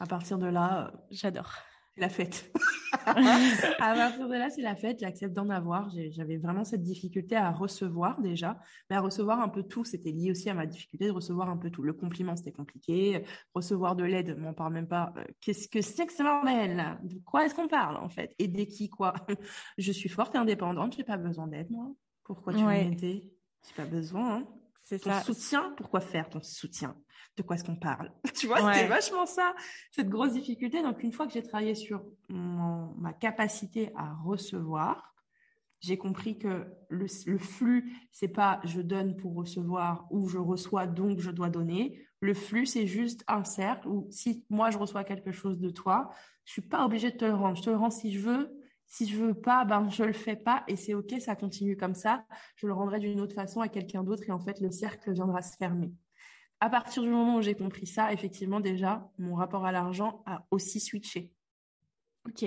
À partir de là, euh, J'adore. c'est la fête. à partir de là, c'est la fête. J'accepte d'en avoir. J'avais vraiment cette difficulté à recevoir déjà, mais à recevoir un peu tout. C'était lié aussi à ma difficulté de recevoir un peu tout. Le compliment, c'était compliqué. Recevoir de l'aide, m'en parle même pas. Euh, Qu'est-ce que c'est que ce bordel De quoi est-ce qu'on parle en fait? Aider qui quoi? Je suis forte et indépendante. J'ai pas besoin d'aide moi. Pourquoi tu Ouais. veux m'aider? J'ai pas besoin. hein. C'est Ton ça. soutien, pourquoi faire ton soutien? De quoi est-ce qu'on parle? Tu vois, Ouais. c'était vachement ça, cette grosse difficulté. Donc, une fois que j'ai travaillé sur mon- ma capacité à recevoir, j'ai compris que le, le flux, c'est pas je donne pour recevoir ou je reçois donc je dois donner. Le flux, c'est juste un cercle où si moi je reçois quelque chose de toi, je suis pas obligée de te le rendre. Je te le rends si je veux. Si je veux pas, ben je le fais pas et c'est ok, ça continue comme ça. Je le rendrai d'une autre façon à quelqu'un d'autre et en fait le cercle viendra se fermer. À partir du moment où j'ai compris ça, effectivement déjà mon rapport à l'argent a aussi switché Ok.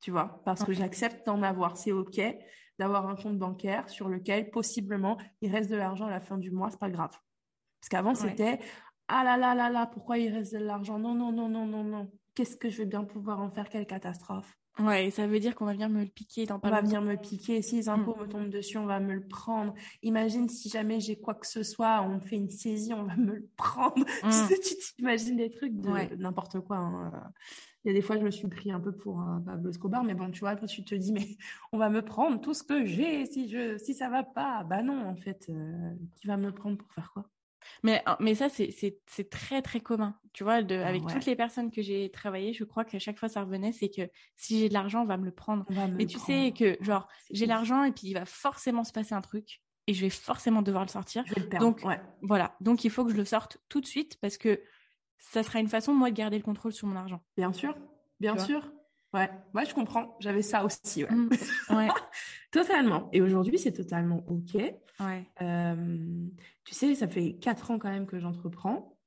tu vois, parce que j'accepte d'en avoir. C'est OK d'avoir un compte bancaire sur lequel, possiblement, il reste de l'argent à la fin du mois, c'est pas grave. Parce qu'avant, Ouais. c'était Ah là là là là, pourquoi il reste de l'argent? Non, non, non, non, non, non. Qu'est-ce que je vais bien pouvoir en faire? Quelle catastrophe Ouais, ça veut dire qu'on va venir me le piquer dans On va venir me piquer. Si les impôts me tombent dessus, on va me le prendre. Imagine si jamais j'ai quoi que ce soit, on me fait une saisie, on va me le prendre. Mm. Tu sais, tu t'imagines des trucs de Ouais. n'importe quoi. hein. Euh, Il y a des fois, je me suis pris un peu pour un Pablo Escobar, mais bon, tu vois, tu te dis, mais on va me prendre tout ce que j'ai si je, si ça va pas. Bah non, en fait, euh, qui va me prendre pour faire quoi? Mais, mais ça, c'est- très, très commun. Tu vois, de, Ah avec ouais. toutes les personnes que j'ai travaillées, je crois qu'à chaque fois, ça revenait, c'est que si j'ai de l'argent, on va me le prendre. Me Mais le tu sais que, genre, j'ai l'argent et puis il va forcément se passer un truc et je vais forcément devoir le sortir. Je vais le perdre. Donc, ouais. Voilà. Donc, il faut que je le sorte tout de suite parce que ça sera une façon, moi, de garder le contrôle sur mon argent. Bien sûr, bien Tu sûr. Ouais, ouais, je comprends. J'avais ça aussi, ouais. Mm. Ouais, Totalement. Et aujourd'hui, c'est totalement OK. ouais. Euh, tu sais, ça fait quatre ans quand même que j'entreprends.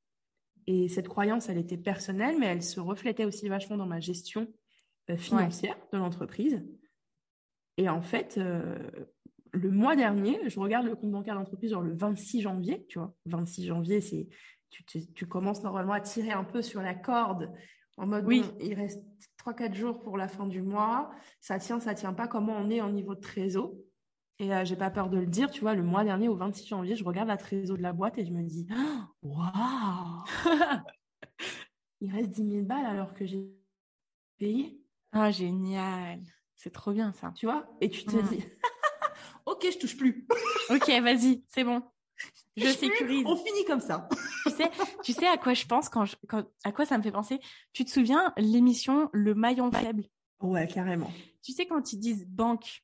Et cette croyance, elle était personnelle, mais elle se reflétait aussi vachement dans ma gestion euh, financière de l'entreprise. Et en fait, euh, le mois dernier, je regarde le compte bancaire d'entreprise genre le 26 janvier, tu vois. 26 janvier, c'est tu, tu commences normalement à tirer un peu sur la corde en mode Oui. bon, il reste 3-4 jours pour la fin du mois, ça tient, ça tient pas, comment on est au niveau de trésor. Et euh, j'ai pas peur de le dire, tu vois, le mois dernier, au 26 janvier, je regarde la trésor de la boîte et je me dis, waouh, il reste 10 000 balles alors que j'ai payé, Ah, génial. C'est trop bien, ça. tu vois, et tu te dis, ok, je touche plus. Ok, vas-y, c'est bon. Je sécurise. On finit comme ça. tu sais, tu sais à quoi je pense quand, je- quand à quoi ça me fait penser? Tu te souviens l'émission Le maillon faible? Ouais, carrément. Tu sais quand ils disent banque,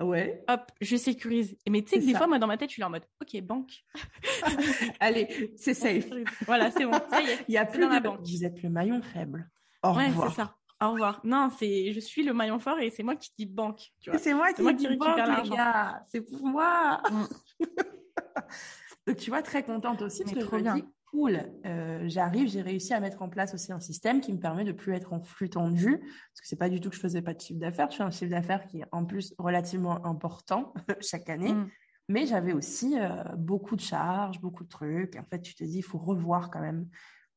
Ouais. hop, je sécurise. Mais tu sais que des ça. fois moi dans ma tête je suis là en mode OK, banque. Allez, c'est safe. Voilà, c'est bon, ça y est. Il y a plus dans de la banque. Vous êtes le maillon faible. Au Ouais, revoir. c'est ça. Au revoir. Non, c'est je suis le maillon fort et c'est moi qui dis banque, tu vois. C'est moi qui, moi dis qui récupère banque, les l'argent. gars. C'est pour moi. Mm. Donc, tu vois, très contente aussi parce Mais que trop je me bien. dis, cool, euh, j'arrive, j'ai réussi à mettre en place aussi un système qui me permet de plus être en flux tendu parce que c'est pas du tout que je faisais pas de chiffre d'affaires. Je fais un chiffre d'affaires qui est en plus relativement important chaque année. Mm. Mais j'avais aussi euh, beaucoup de charges, beaucoup de trucs. En fait, tu te dis, il faut revoir quand même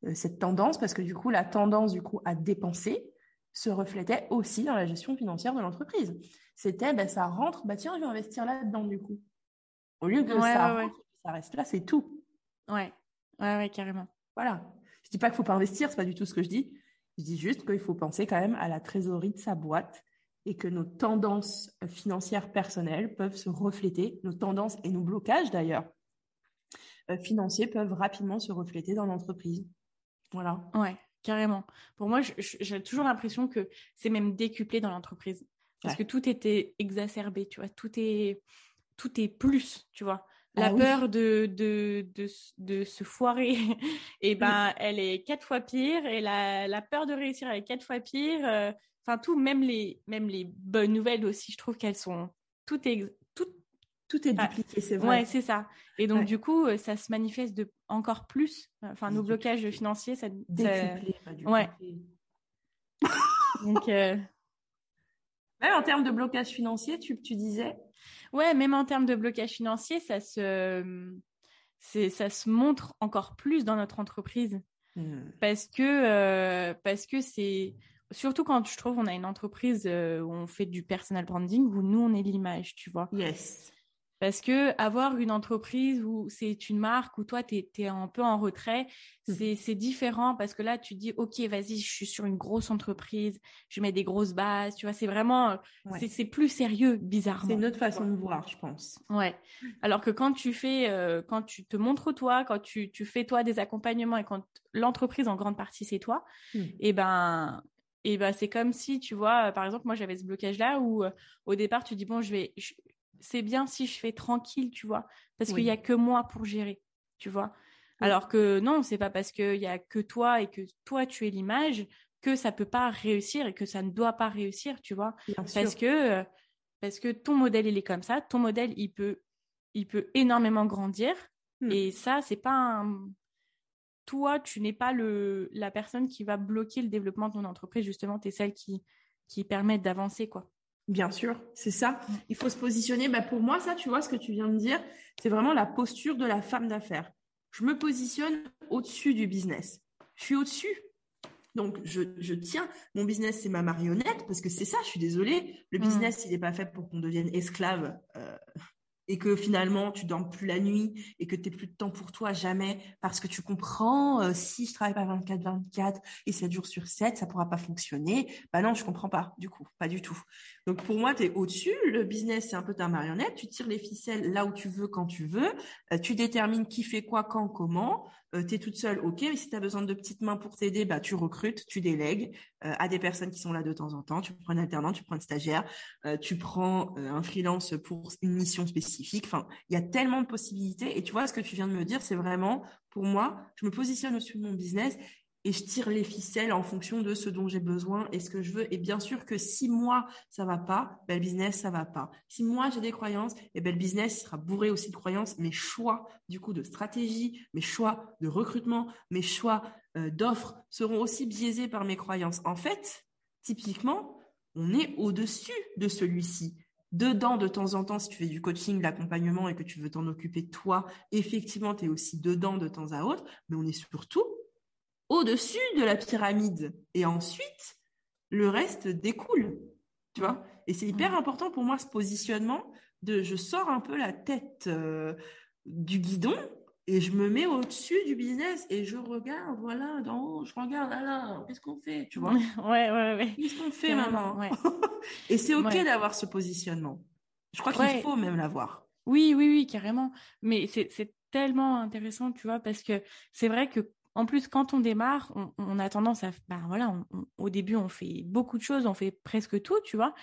euh, cette tendance parce que du coup, la tendance du coup à dépenser se reflétait aussi dans la gestion financière de l'entreprise. C'était, ben, ça rentre, bah tiens, je vais investir là-dedans du coup. Au lieu que Ouais, ça ouais, ça reste là, c'est tout. Ouais. Ouais, ouais, carrément. Voilà. Je dis pas qu'il faut pas investir, c'est pas du tout ce que je dis. Je dis juste qu'il faut penser quand même à la trésorerie de sa boîte et que nos tendances financières personnelles peuvent se refléter, nos tendances et nos blocages d'ailleurs euh, financiers peuvent rapidement se refléter dans l'entreprise. Voilà. Ouais, carrément. Pour moi, j'ai toujours l'impression que c'est même décuplé dans l'entreprise. Parce que tout était exacerbé, tu vois. Tout est, tout est plus, tu vois. La ah peur de, de, de, de, se foirer, et eh ben, elle est quatre fois pire. Et la, la peur de réussir, elle est quatre fois pire. Euh, enfin, tout, même les, même les bonnes nouvelles aussi, je trouve qu'elles sont. Tout est, tout, tout est dupliqué, c'est vrai. Ouais, c'est ça. Et donc, du coup, euh, ça se manifeste de encore plus. Enfin, nos blocages financiers, ça. Décuplé, Pas ouais. donc. Euh, même en termes de blocage financier, tu, tu disais Ouais, même en termes de blocage financier, ça se, ça se montre encore plus dans notre entreprise. Hmm. Parce que euh, parce que c'est surtout quand je trouve on a une entreprise où on fait du personal branding où nous on est l'image, tu vois. Yes. Parce que avoir une entreprise où c'est une marque où toi, tu es, un peu en retrait, mmh. c'est différent parce que là, tu dis, OK, vas-y, je suis sur une grosse entreprise, je mets des grosses bases, tu vois, c'est vraiment, c'est plus sérieux, bizarrement. C'est une autre façon de voir, je pense. Ouais. Alors que quand tu fais, euh, quand tu te montres toi, quand tu, tu fais toi des accompagnements et quand l'entreprise en grande partie c'est toi, mmh. et eh ben, et eh ben c'est comme si tu vois par exemple moi j'avais ce blocage là où euh, au départ tu dis bon je vais c'est bien si je fais tranquille, tu vois, parce qu'il y a que moi pour gérer, tu vois. Alors que non, c'est pas parce qu'il y a que toi et que toi tu es l'image que ça peut pas réussir et que ça ne doit pas réussir, tu vois. parce que parce que ton modèle il est comme ça, ton modèle il peut il peut énormément grandir hmm. et ça c'est pas un... toi tu n'es pas le la personne qui va bloquer le développement de ton entreprise justement, tu es celle qui qui permet d'avancer quoi. Bien sûr, c'est ça. Mm. Il faut se positionner. Bah pour moi, ça, tu vois, ce que tu viens de dire, c'est vraiment la posture de la femme d'affaires. Je me positionne au-dessus du business. Je suis au-dessus. Donc, je, je, tiens. Mon business, c'est ma marionnette, parce que c'est ça, je suis désolée. Le mm. business, il n'est pas fait pour qu'on devienne esclave euh, et que finalement tu dors plus la nuit et que tu plus de temps pour toi jamais parce que tu comprends euh, si je travaille pas 24 24 et 7 jours sur 7 ça pourra pas fonctionner. Bah non je comprends pas du coup pas du tout. Donc pour moi tu es au-dessus le business c'est un peu ta marionnette tu tires les ficelles là où tu veux quand tu veux. Euh, tu détermines qui fait quoi quand comment euh, tu es toute seule, ok, mais si tu as besoin de petites mains pour t'aider, bah, tu recrutes, tu délègues euh, à des personnes qui sont là de temps en temps. Tu prends un alternant, tu prends un stagiaire, euh, tu prends un freelance pour une mission spécifique. Enfin, il y a tellement de possibilités. Et tu vois, ce que tu viens de me dire, c'est vraiment, pour moi, je me positionne au-dessus de mon business et je tire les ficelles en fonction de ce dont j'ai besoin et ce que je veux. Et bien sûr que si moi, ça va pas, ben, le business, ça va pas. Si moi, j'ai des croyances, et eh ben, le business sera bourré aussi de croyances. Mes choix, du coup, de stratégie, mes choix de recrutement, mes choix euh, d'offres seront aussi biaisés par mes croyances. En fait, typiquement, on est au-dessus de celui-ci. Dedans, de temps en temps, si tu fais du coaching, de l'accompagnement et que tu veux t'en occuper toi, effectivement, tu es aussi dedans de temps à autre, mais on est surtout au-dessus de la pyramide. Et ensuite, le reste découle. Tu vois Et c'est hyper mmh. important pour moi ce positionnement de je sors un peu la tête euh, du guidon et je me mets au-dessus du business et je regarde, voilà, dans, je regarde, là, là, qu'est-ce qu'on fait, tu vois Ouais, ouais, ouais. Qu'est-ce qu'on fait, maman Et c'est OK d'avoir ce positionnement. Je crois qu'il faut même l'avoir. Oui, oui, oui, carrément. Mais c'est tellement intéressant, tu vois, parce que c'est vrai que en plus, quand on démarre, on, a tendance à, ben voilà, au début, on fait beaucoup de choses, on fait presque tout, tu vois.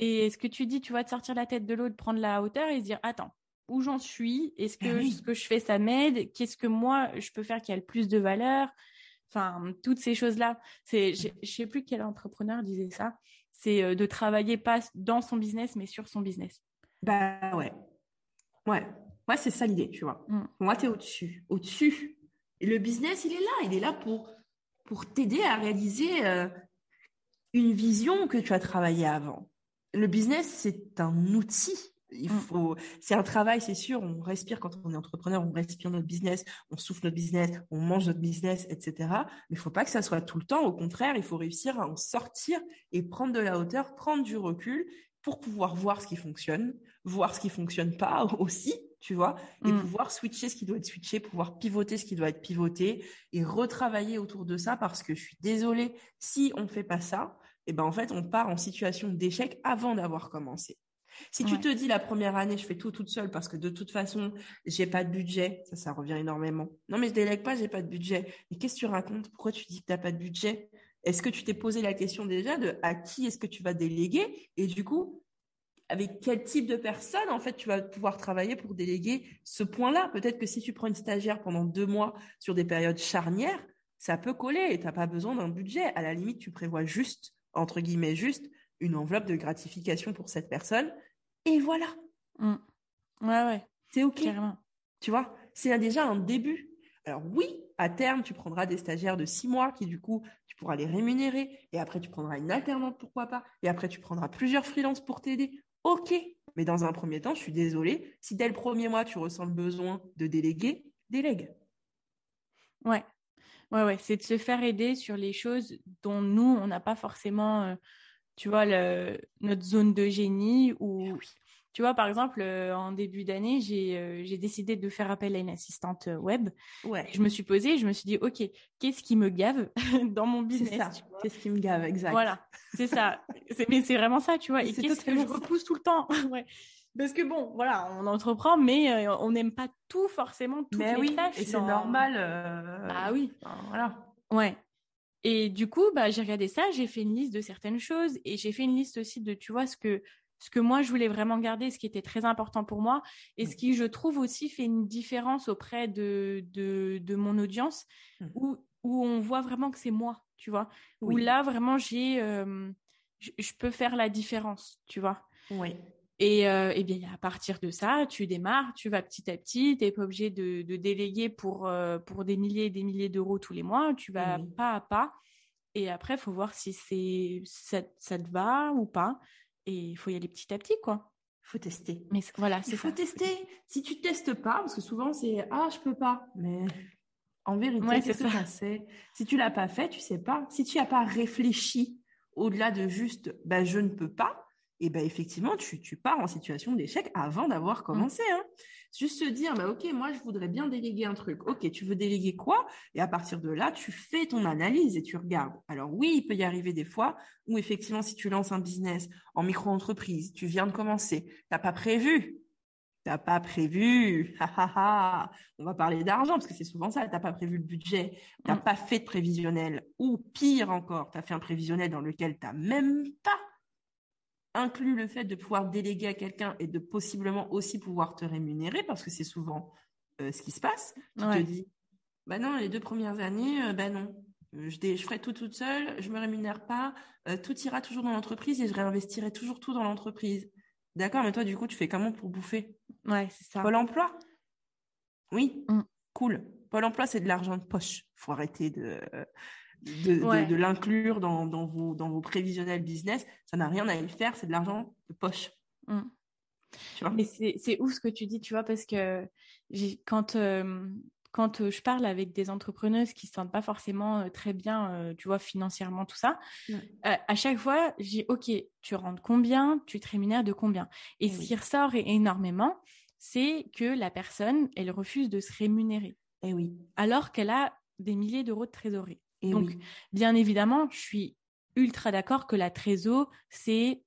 Et ce que tu dis, tu vois, de sortir la tête de l'eau, de prendre la hauteur et se dire, attends, où j'en suis? Est-ce que ah ce que je fais, ça m'aide? Qu'est-ce que moi, je peux faire qui a le plus de valeur? Enfin, toutes ces choses-là. C'est, je sais plus quel entrepreneur disait ça. C'est euh, de travailler pas dans son business, mais sur son business. Bah ouais. Ouais. Ouais, c'est ça l'idée, tu vois. Mmh. Moi, tu es au-dessus. Au-dessus et le business, il est là. Il est là pour, pour t'aider à réaliser euh, une vision que tu as travaillée avant. Le business, c'est un outil. Il mm. faut, c'est un travail, c'est sûr. On respire quand on est entrepreneur, on respire notre business, on souffle notre business, on mange notre business, etc. Mais il faut pas que ça soit tout le temps. Au contraire, il faut réussir à en sortir et prendre de la hauteur, prendre du recul pour pouvoir voir ce qui fonctionne, voir ce qui fonctionne pas aussi, tu vois, et mm. pouvoir switcher ce qui doit être switché, pouvoir pivoter ce qui doit être pivoté et retravailler autour de ça parce que je suis désolée, si on ne fait pas ça, et ben en fait, on part en situation d'échec avant d'avoir commencé. Si tu te dis la première année, je fais tout toute seule parce que de toute façon, j'ai pas de budget, ça, ça revient énormément. Non, mais je délègue pas, j'ai pas de budget. Mais qu'est-ce que tu racontes? Pourquoi tu dis que t'as pas de budget? Est-ce que tu t'es posé la question déjà de à qui est-ce que tu vas déléguer? Et du coup, avec quel type de personne, en fait, tu vas pouvoir travailler pour déléguer ce point-là Peut-être que si tu prends une stagiaire pendant deux mois sur des périodes charnières, ça peut coller et t'as pas besoin d'un budget. À la limite, tu prévois juste, entre guillemets, juste une enveloppe de gratification pour cette personne et voilà. Mm. Ouais, ouais. C'est OK. Tu vois, c'est déjà un début. Alors oui, à terme, tu prendras des stagiaires de six mois qui, du coup, tu pourras les rémunérer. Et après, tu prendras une alternante, pourquoi pas. Et après, tu prendras plusieurs freelances pour t'aider. OK. Mais dans un premier temps, je suis désolée, si dès le premier mois, tu ressens le besoin de déléguer, délègue. Ouais. Ouais, ouais. C'est de se faire aider sur les choses dont nous, on n'a pas forcément... Euh, tu vois, le, notre zone de génie ou, eh tu vois, par exemple, euh, en début d'année, j'ai euh, j'ai décidé de faire appel à une assistante euh, web. Ouais. Je me suis posée, je me suis dit, OK, qu'est-ce qui me gave dans mon business Qu'est-ce qui me gave, exact. Voilà, c'est ça. mais c'est vraiment ça, tu vois. Et qu'est-ce que je repousse tout le temps? Ouais. Parce que bon, voilà, on entreprend, mais on n'aime pas tout forcément, toutes mais les oui, Et c'est normal. Ah oui. voilà. Ouais. Et du coup, bah, j'ai regardé ça, j'ai fait une liste de certaines choses et j'ai fait une liste aussi de, tu vois, ce que, ce que moi je voulais vraiment garder, ce qui était très important pour moi et ce qui, je trouve aussi, fait une différence auprès de, de, de mon audience mmh. où, où on voit vraiment que c'est moi, tu vois? Où là, vraiment, j'ai, euh, je peux faire la différence, tu vois? Oui. Et, euh, et, bien, à partir de ça, tu démarres, tu vas petit à petit, tu n'es pas obligé de, de déléguer pour, euh, pour des milliers et des milliers d'euros tous les mois, tu vas pas à pas. Et après, il faut voir si c'est ça, ça, te va ou pas. Et il faut y aller petit à petit, quoi. Il faut tester. Mais voilà, Il faut tester. Si tu testes pas, parce que souvent c'est ah je peux pas, mais en vérité, c'est ça. C'est si tu l'as pas fait, tu sais pas. Si tu n'as pas réfléchi au-delà de juste bah je ne peux pas, et ben effectivement, tu, tu pars en situation d'échec avant d'avoir mmh. commencé. Hein. Juste se dire, bah, ok, moi, je voudrais bien déléguer un truc. Ok, tu veux déléguer quoi? Et à partir de là, tu fais ton analyse et tu regardes. Alors oui, il peut y arriver des fois où effectivement, si tu lances un business en micro-entreprise, tu viens de commencer, tu n'as pas prévu. T'as pas prévu, on va parler d'argent parce que c'est souvent ça. T'as pas prévu le budget, t'as n'as mmh. pas fait de prévisionnel, ou pire encore, tu as fait un prévisionnel dans lequel tu n'as même pas inclut le fait de pouvoir déléguer à quelqu'un et de possiblement aussi pouvoir te rémunérer, parce que c'est souvent euh, ce qui se passe. Tu te dis, bah non, les deux premières années, euh, bah non, je, je, ferai tout toute seule, je me rémunère pas, euh, tout ira toujours dans l'entreprise et je réinvestirai toujours tout dans l'entreprise. D'accord, mais toi, du coup, tu fais comment pour bouffer? Ouais, c'est ça. Pôle emploi? Oui, mm. cool. Pôle emploi, c'est de l'argent de poche. faut arrêter de de, l'inclure dans, vos, dans vos prévisionnels business. Ça n'a rien à y faire, c'est de l'argent de poche. Mm. Mais c'est ouf ce que tu dis, tu vois, parce que quand, euh, quand euh, je parle avec des entrepreneuses qui ne se sentent pas forcément euh, très bien, tu vois, financièrement, tout ça, à chaque fois, je dis, OK, tu rentres combien, tu te rémunères de combien? Et, eh ce qui ressort énormément, c'est que la personne, elle refuse de se rémunérer. Eh oui. Alors qu'elle a des milliers d'euros de trésorerie. Donc, bien évidemment, je suis ultra d'accord que la trésor, c'est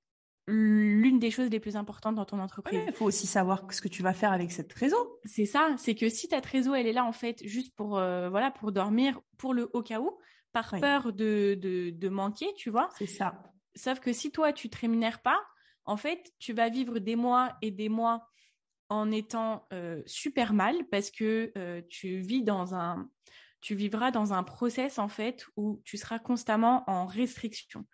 l'une des choses les plus importantes dans ton entreprise. Il faut aussi savoir ce que tu vas faire avec cette trésor. C'est ça, c'est que si ta trésor, elle est là en fait juste pour euh, voilà pour dormir, pour le au cas où, par peur de, de, manquer, tu vois. C'est ça. Sauf que si toi tu te rémunères pas, en fait, tu vas vivre des mois et des mois en étant euh, super mal parce que euh, tu vis dans un tu vivras dans un process en fait où tu seras constamment en restriction.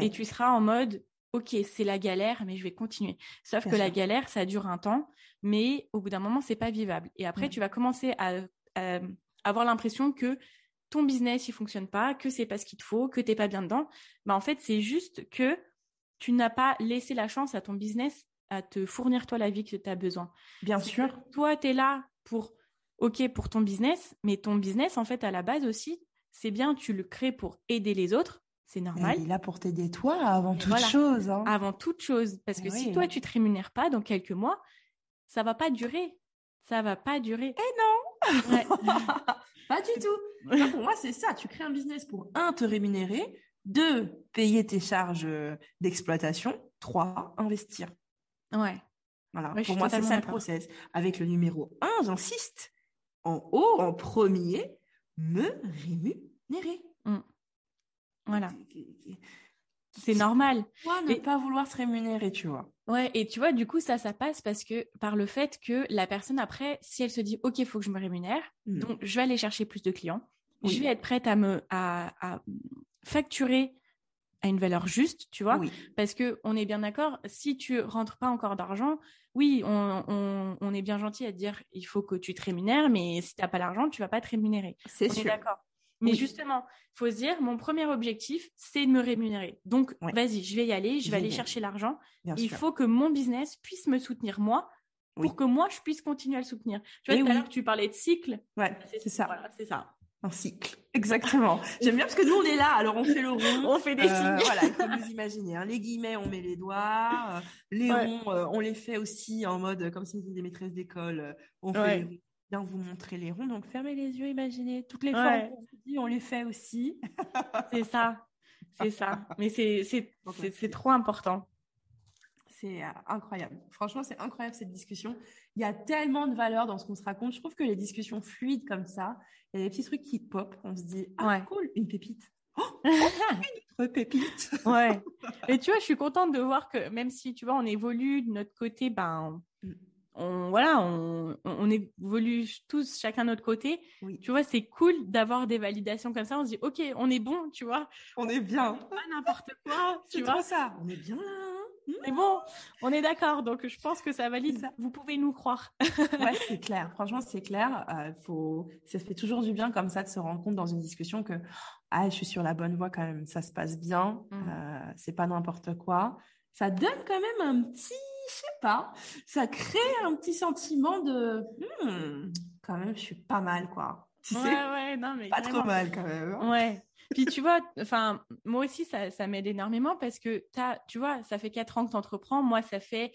Et tu seras en mode OK, c'est la galère, mais je vais continuer. Sauf que la galère, ça dure un temps, mais au bout d'un moment, c'est pas vivable. Et après, tu vas commencer à, avoir l'impression que ton business, il fonctionne pas, que c'est pas ce qu'il te faut, que tu t'es pas bien dedans. Bah, en fait, c'est juste que tu n'as pas laissé la chance à ton business à te fournir toi la vie que tu as besoin. Bien sûr. Toi, tu es là pour OK pour ton business, mais ton business, en fait, à la base aussi, c'est bien, tu le crées pour aider les autres, c'est normal. il est là pour t'aider toi avant toute chose. Hein. Avant toute chose. Parce que si toi, tu te rémunères pas dans quelques mois, ça va pas durer. Ça va pas durer. Eh non Pas du tout. pour moi, c'est ça. Tu crées un business pour, un, te rémunérer, Deux, payer tes charges euh, d'exploitation. Trois, investir. Ouais. Voilà. Pour moi, c'est ça le process. Avec le numéro un, j'insiste, en haut, en premier, me rémunérer. Mmh. Voilà. C'est normal. ne pas vouloir se rémunérer, tu vois? Ouais, et tu vois, du coup, ça, ça passe parce que par le fait que la personne après, si elle se dit, OK, il faut que je me rémunère, mmh. donc je vais aller chercher plus de clients, je vais être prête à me à, facturer à une valeur juste, tu vois, parce que on est bien d'accord, si tu rentres pas encore d'argent, oui, on, est bien gentil à dire il faut que tu te rémunères, mais si tu n'as pas l'argent, tu vas pas te rémunérer. C'est sûr. D'accord. Mais justement, il faut se dire, mon premier objectif, c'est de me rémunérer. Donc, vas-y, je vais y aller, je vais aller chercher l'argent. Il faut que mon business puisse me soutenir moi pour que moi, je puisse continuer à le soutenir. Tu vois, tout à l'heure, tu parlais de cycle. Ouais, c'est ça. Voilà, c'est ça. Un cycle, exactement. J'aime bien parce que nous on est là, alors on fait le rond, on fait des euh, signes. voilà, il faut nous imaginer. Hein. Les guillemets, on met les doigts. Euh, les ronds, euh, on les fait aussi en mode comme si c'était des maîtresses d'école. on fait les bien vous montrer les ronds. Donc fermez les yeux, imaginez toutes les formes qu'on dit, on les fait aussi. c'est ça, c'est ça. Mais c'est c'est trop important. C'est euh, incroyable. Franchement, c'est incroyable cette discussion. Il y a tellement de valeur dans ce qu'on se raconte. Je trouve que les discussions fluides comme ça, il y a des petits trucs qui pop. On se dit, ah cool, une pépite. Oh, une autre pépite. ouais. Et tu vois, je suis contente de voir que même si, tu vois, on évolue de notre côté, ben, mm on voilà, on, évolue tous chacun de notre côté. Tu vois, c'est cool d'avoir des validations comme ça. On se dit, ok, on est bon, tu vois. On est bien. pas n'importe quoi, tu vois. ça. On est bien là. Hein c'est bon, on est d'accord. Donc, je pense que ça valide. Vous pouvez nous croire. ouais, c'est clair. Franchement, c'est clair. Euh, faut... Ça fait toujours du bien comme ça de se rendre compte dans une discussion que ah, je suis sur la bonne voie quand même. Ça se passe bien. Mmh. Euh, c'est pas n'importe quoi. Ça donne quand même un petit je sais pas, ça crée un petit sentiment de hmm, quand même, je suis pas mal, quoi. Tu ouais, ouais, non, mais pas trop mal quand même. Hein. Ouais. Puis tu vois, enfin, moi aussi, ça, ça m'aide énormément parce que as, tu vois, ça fait quatre ans que tu entreprends. Moi, ça fait,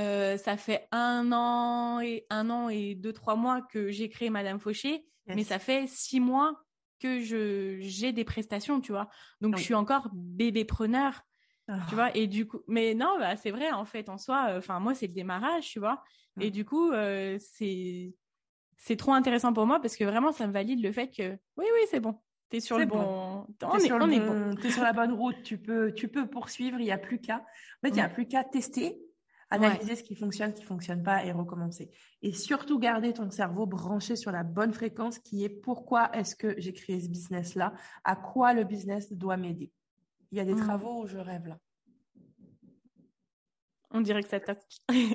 euh, ça fait un an et un an et deux trois mois que j'ai créé Madame Fauché, mais ça fait six mois que je j'ai des prestations, tu vois. Donc je suis encore bébé preneur. Tu ah. vois, et du coup, mais non, bah, c'est vrai, en fait, en soi, euh, enfin, moi, c'est le démarrage, tu vois. Et du coup, euh, c'est, c'est trop intéressant pour moi parce que vraiment, ça me valide le fait que, oui, oui, c'est bon. T'es sur le bon. On, est, on est bon. T'es sur la bonne route. Tu peux, tu peux poursuivre. Il n'y a plus qu'à. En fait, il n'y a plus qu'à tester, analyser ce qui fonctionne, ce qui fonctionne pas et recommencer. Et surtout garder ton cerveau branché sur la bonne fréquence qui est pourquoi est-ce que j'ai créé ce business là, à quoi le business doit m'aider? Il y a des mmh. travaux où je rêve là. On dirait que ça toque.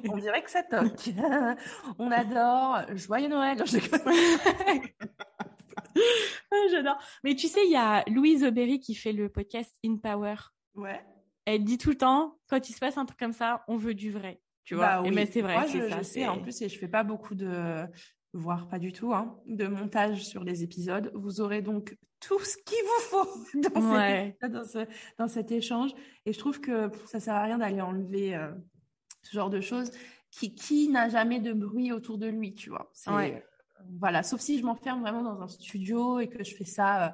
On dirait que ça toque. On adore. Joyeux Noël. J'adore. Mais tu sais, il y a Louise Aubéry qui fait le podcast In Power. Ouais. Elle dit tout le temps, quand il se passe un truc comme ça, on veut du vrai. Tu vois. Bah mais c'est vrai. Moi, je, ça, sais. En plus, je fais pas beaucoup de, voire pas du tout, hein, de montage sur les épisodes. Vous aurez donc tout ce qu'il vous faut dans, cet échange. Et je trouve que ça sert à rien d'aller enlever euh, ce genre de choses. Qui, qui n'a jamais de bruit autour de lui, tu vois. Voilà, sauf si je m'enferme vraiment dans un studio et que je fais ça euh,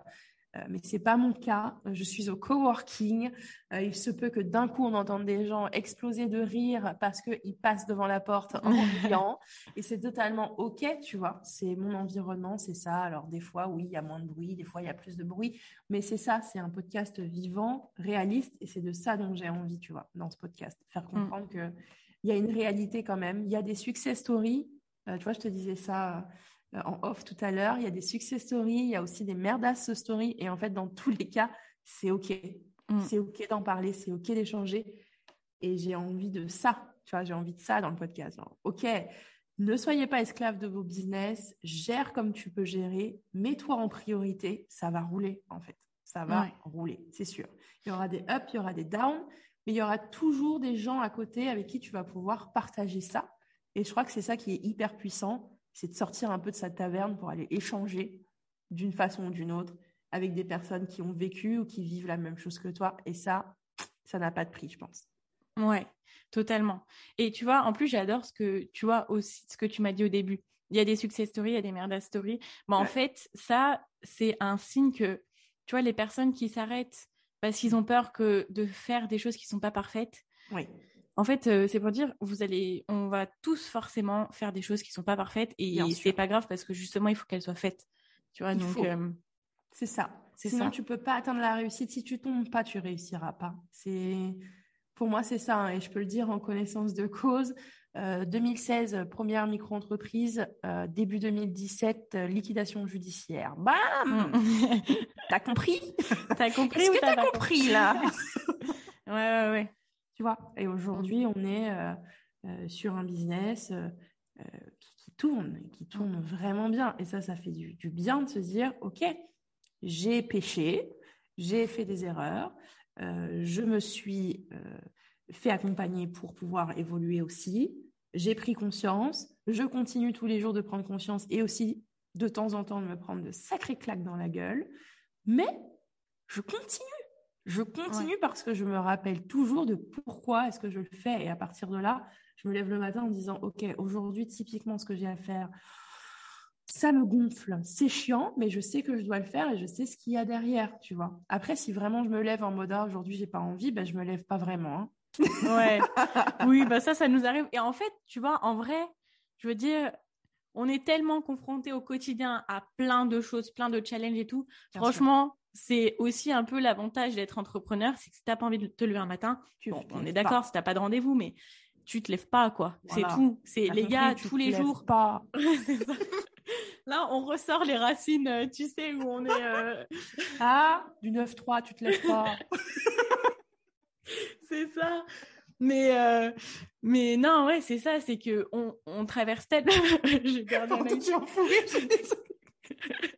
euh, mais c'est pas mon cas. Je suis au coworking. Euh, il se peut que d'un coup on entende des gens exploser de rire parce qu'ils passent devant la porte en riant. Et c'est totalement ok, tu vois. C'est mon environnement, c'est ça. Alors des fois, oui, il y a moins de bruit, des fois il y a plus de bruit, mais c'est ça. C'est un podcast vivant, réaliste, et c'est de ça dont j'ai envie, tu vois, dans ce podcast, faire mm. comprendre que il y a une réalité quand même. Il y a des success stories. Euh, tu vois, je te disais ça en off tout à l'heure. Il y a des success stories, il y a aussi des merdasse stories. Et en fait, dans tous les cas, c'est OK. Mm. C'est OK d'en parler, c'est OK d'échanger. Et j'ai envie de ça. Tu vois, j'ai envie de ça dans le podcast. OK, ne soyez pas esclave de vos business. Gère comme tu peux gérer. Mets-toi en priorité. Ça va rouler, en fait. Ça va rouler, c'est sûr. Il y aura des ups, il y aura des downs. Mais il y aura toujours des gens à côté avec qui tu vas pouvoir partager ça. Et je crois que c'est ça qui est hyper puissant c'est de sortir un peu de sa taverne pour aller échanger d'une façon ou d'une autre avec des personnes qui ont vécu ou qui vivent la même chose que toi. Et ça, ça n'a pas de prix, je pense. Ouais, totalement. Et tu vois, en plus, j'adore ce que tu vois aussi, ce que tu m'as dit au début. Il y a des success stories, il y a des merda stories. Mais en fait, ça, c'est un signe que, tu vois, les personnes qui s'arrêtent parce qu'ils ont peur que de faire des choses qui sont pas parfaites. Oui. En fait, euh, c'est pour dire, vous allez, on va tous forcément faire des choses qui sont pas parfaites et c'est pas grave parce que justement, il faut qu'elles soient faites. Tu vois, Il donc euh, C'est ça. C'est Sinon, ça. tu peux pas atteindre la réussite. Si tu tombes pas, tu réussiras pas. C'est pour moi, c'est ça. hein, et je peux le dire en connaissance de cause. Euh, 2016, euh, première micro-entreprise. Euh, début 2017, euh, liquidation judiciaire. Bam T'as compris? T'as compris Est-ce ou que t'as t'as pas compris là? Ouais, ouais, ouais. Tu vois Et aujourd'hui, on est euh, euh, sur un business euh, qui, qui tourne, qui tourne vraiment bien. Et ça, ça fait du, du bien de se dire, OK, j'ai péché, j'ai fait des erreurs, je me suis fait accompagner pour pouvoir évoluer aussi, j'ai pris conscience, je continue tous les jours de prendre conscience et aussi de temps en temps de me prendre de sacrées claques dans la gueule, mais je continue. Je continue parce que je me rappelle toujours de pourquoi est-ce que je le fais. Et à partir de là, je me lève le matin en disant, OK, aujourd'hui, typiquement, ce que j'ai à faire, ça me gonfle. C'est chiant, mais je sais que je dois le faire et je sais ce qu'il y a derrière, tu vois. Après, si vraiment je me lève en mode, ah, aujourd'hui, j'ai pas envie, ben, je me lève pas vraiment. hein. Ouais. oui, bah ça, ça nous arrive. Et en fait, tu vois, en vrai, je veux dire, on est tellement confronté au quotidien à plein de choses, plein de challenges et tout. Bien Franchement, c'est aussi un peu l'avantage d'être entrepreneur, c'est que si t'as pas envie de te lever un matin, Tu bon, on est d'accord, si t'as pas de rendez-vous, mais tu te lèves pas, quoi. Voilà. C'est tout. C'est les gars, tous les jours. pas. Ça. Là, on ressort les racines, euh, tu sais, où on est. euh, Ah, du 9-3, tu te lèves pas. c'est ça. Mais, euh, mais non, ouais, c'est ça, c'est que on, on traverse tellement. J'ai gardé un Pardon, tu en fous.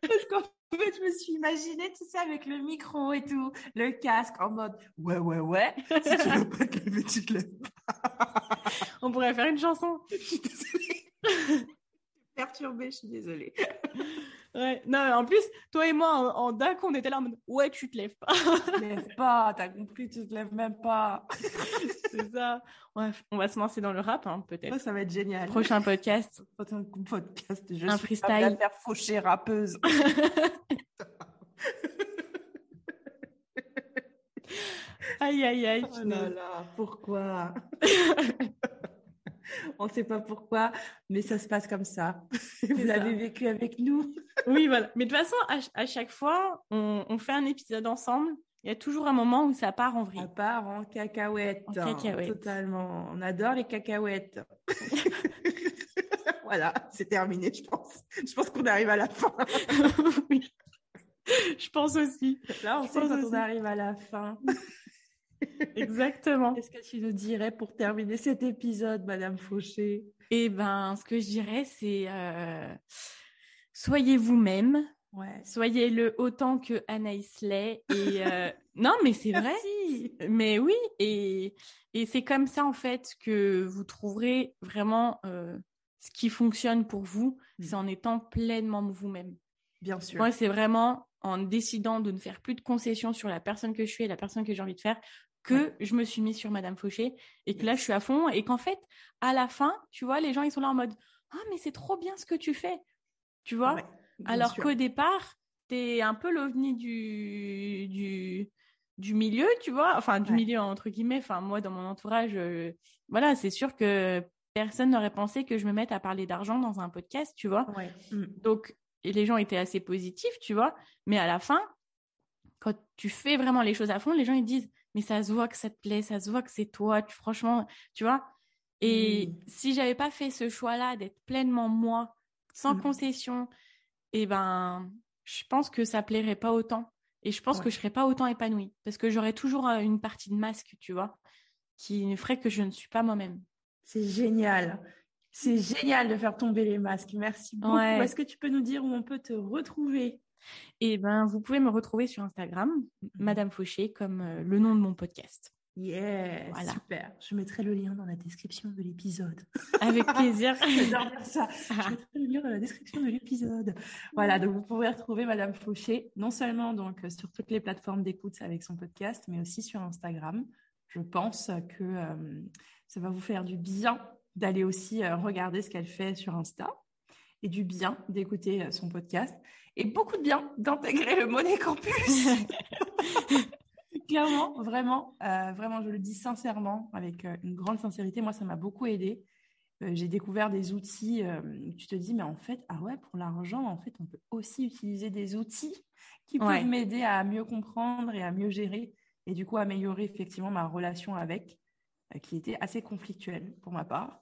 Parce qu'en fait, je me suis imaginée, tu sais, avec le micro et tout, le casque, en mode ouais, ouais, ouais. Si tu veux pas te lever, tu te lèves pas. On pourrait faire une chanson. Je suis désolée. Perturbée, je suis désolée. Ouais. Non, en plus, toi et moi, en, en d'un coup, on était là en mode Ouais, tu te lèves pas. Tu te lèves pas, t'as compris, tu te lèves même pas. c'est ça. Ouais, on va se lancer dans le rap, hein, peut-être. Ça, ça va être génial. Prochain podcast. Prochain podcast, je Un suis freestyle. à faire faucher rappeuse. Aïe, aïe, aïe. Oh là là, pourquoi? On ne sait pas pourquoi, mais ça se passe comme ça. Vous ça. l'avez vécu avec nous. Oui, voilà. Mais de toute façon, à, ch- à chaque fois, on, on fait un épisode ensemble. Il y a toujours un moment où ça part en vrille. À part en cacahuètes. En. Totalement. On adore les cacahuètes. voilà, c'est terminé, je pense. Je pense qu'on arrive à la fin. oui. Je pense aussi. Là, on Je sait quand aussi. on arrive à la fin. Exactement. Qu'est-ce que tu nous dirais pour terminer cet épisode, Madame Fauché? Et ben, ce que je dirais, c'est euh, soyez vous-même, Ouais. soyez-le autant que Anaïs l'est. Et euh, non, mais c'est vrai. Mais oui, et, et c'est comme ça en fait que vous trouverez vraiment euh, ce qui fonctionne pour vous, Mm. c'est en étant pleinement vous-même. Bien sûr. Moi, c'est vraiment en décidant de ne faire plus de concessions sur la personne que je suis et la personne que j'ai envie de faire que Ouais. je me suis mise sur Madame Fauché et que là, je suis à fond et qu'en fait, à la fin, tu vois, les gens, ils sont là en mode « Ah, mais c'est trop bien ce que tu fais !» Tu vois? Ouais, Alors qu'au départ, t'es un peu l'ovni du, du, du milieu, tu vois, enfin du Ouais. milieu entre guillemets. Enfin, moi, dans mon entourage, euh, voilà, c'est sûr que personne n'aurait pensé que je me mette à parler d'argent dans un podcast, tu vois? Ouais. Mm. Donc, et les gens étaient assez positifs, tu vois? Mais à la fin, quand tu fais vraiment les choses à fond, les gens ils disent, mais ça se voit que ça te plaît, ça se voit que c'est toi, tu, franchement, tu vois? Et Mm. si j'avais pas fait ce choix-là d'être pleinement moi, sans Mm. concession, eh ben, je pense que ça plairait pas autant. Et je pense Ouais. que je serais pas autant épanouie. Parce que j'aurais toujours euh, une partie de masque, tu vois, qui ferait que je ne suis pas moi-même. C'est génial. C'est génial de faire tomber les masques. Merci beaucoup. Ouais. Est-ce que tu peux nous dire où on peut te retrouver? Et ben, vous pouvez me retrouver sur Instagram, Madame Fauché, comme euh, le nom de mon podcast. Yeah, Voilà. super. Je mettrai le lien dans la description de l'épisode. Avec plaisir. J'adore ça. Je mettrai le lien dans la description de l'épisode. Voilà, donc vous pourrez retrouver Madame Fauché, non seulement donc euh, sur toutes les plateformes d'écoute avec son podcast, mais aussi sur Instagram. Je pense que euh, ça va vous faire du bien d'aller aussi regarder ce qu'elle fait sur Insta et du bien d'écouter euh, son podcast et beaucoup de bien d'intégrer le Money Campus Clairement, vraiment, euh, vraiment, je le dis sincèrement, avec euh, une grande sincérité. Moi, ça m'a beaucoup aidé. Euh, j'ai découvert des outils. tu te dis, mais en fait, ah ouais, pour l'argent, en fait, on peut aussi utiliser des outils qui peuvent m'aider à mieux comprendre et à mieux gérer, et du coup améliorer effectivement ma relation avec, qui était assez conflictuelle pour ma part.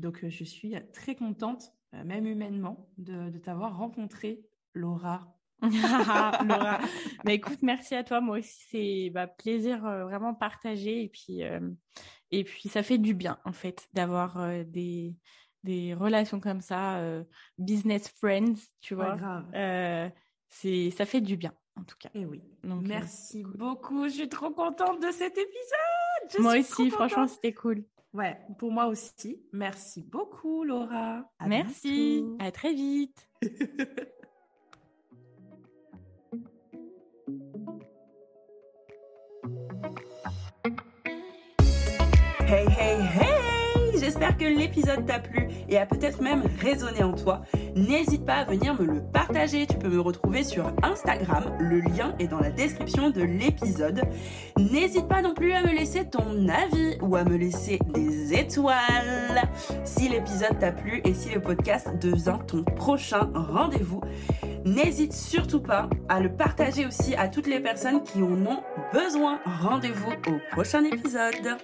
Donc, je suis très contente, même humainement, de, de t'avoir rencontré, Laura. Laura. Mais écoute, merci à toi. Moi aussi, c'est bah, plaisir euh, vraiment partagé. Et puis, euh, et puis, ça fait du bien, en fait, d'avoir euh, des, des relations comme ça, business friends, tu vois. c'est, ça fait du bien, en tout cas. Et eh oui. Donc, merci beaucoup. Je suis trop contente de cet épisode. moi aussi, franchement, c'était cool. Ouais, pour moi aussi. Merci beaucoup, Laura. merci. À très vite. Hey hey hey J'espère que l'épisode t'a plu et a peut-être même résonné en toi. N'hésite pas à venir me le partager. Tu peux me retrouver sur Instagram. Le lien est dans la description de l'épisode. N'hésite pas non plus à me laisser ton avis ou à me laisser des étoiles. Si l'épisode t'a plu et si le podcast devient ton prochain rendez-vous, n'hésite surtout pas à le partager aussi à toutes les personnes qui en ont besoin. Rendez-vous au prochain épisode.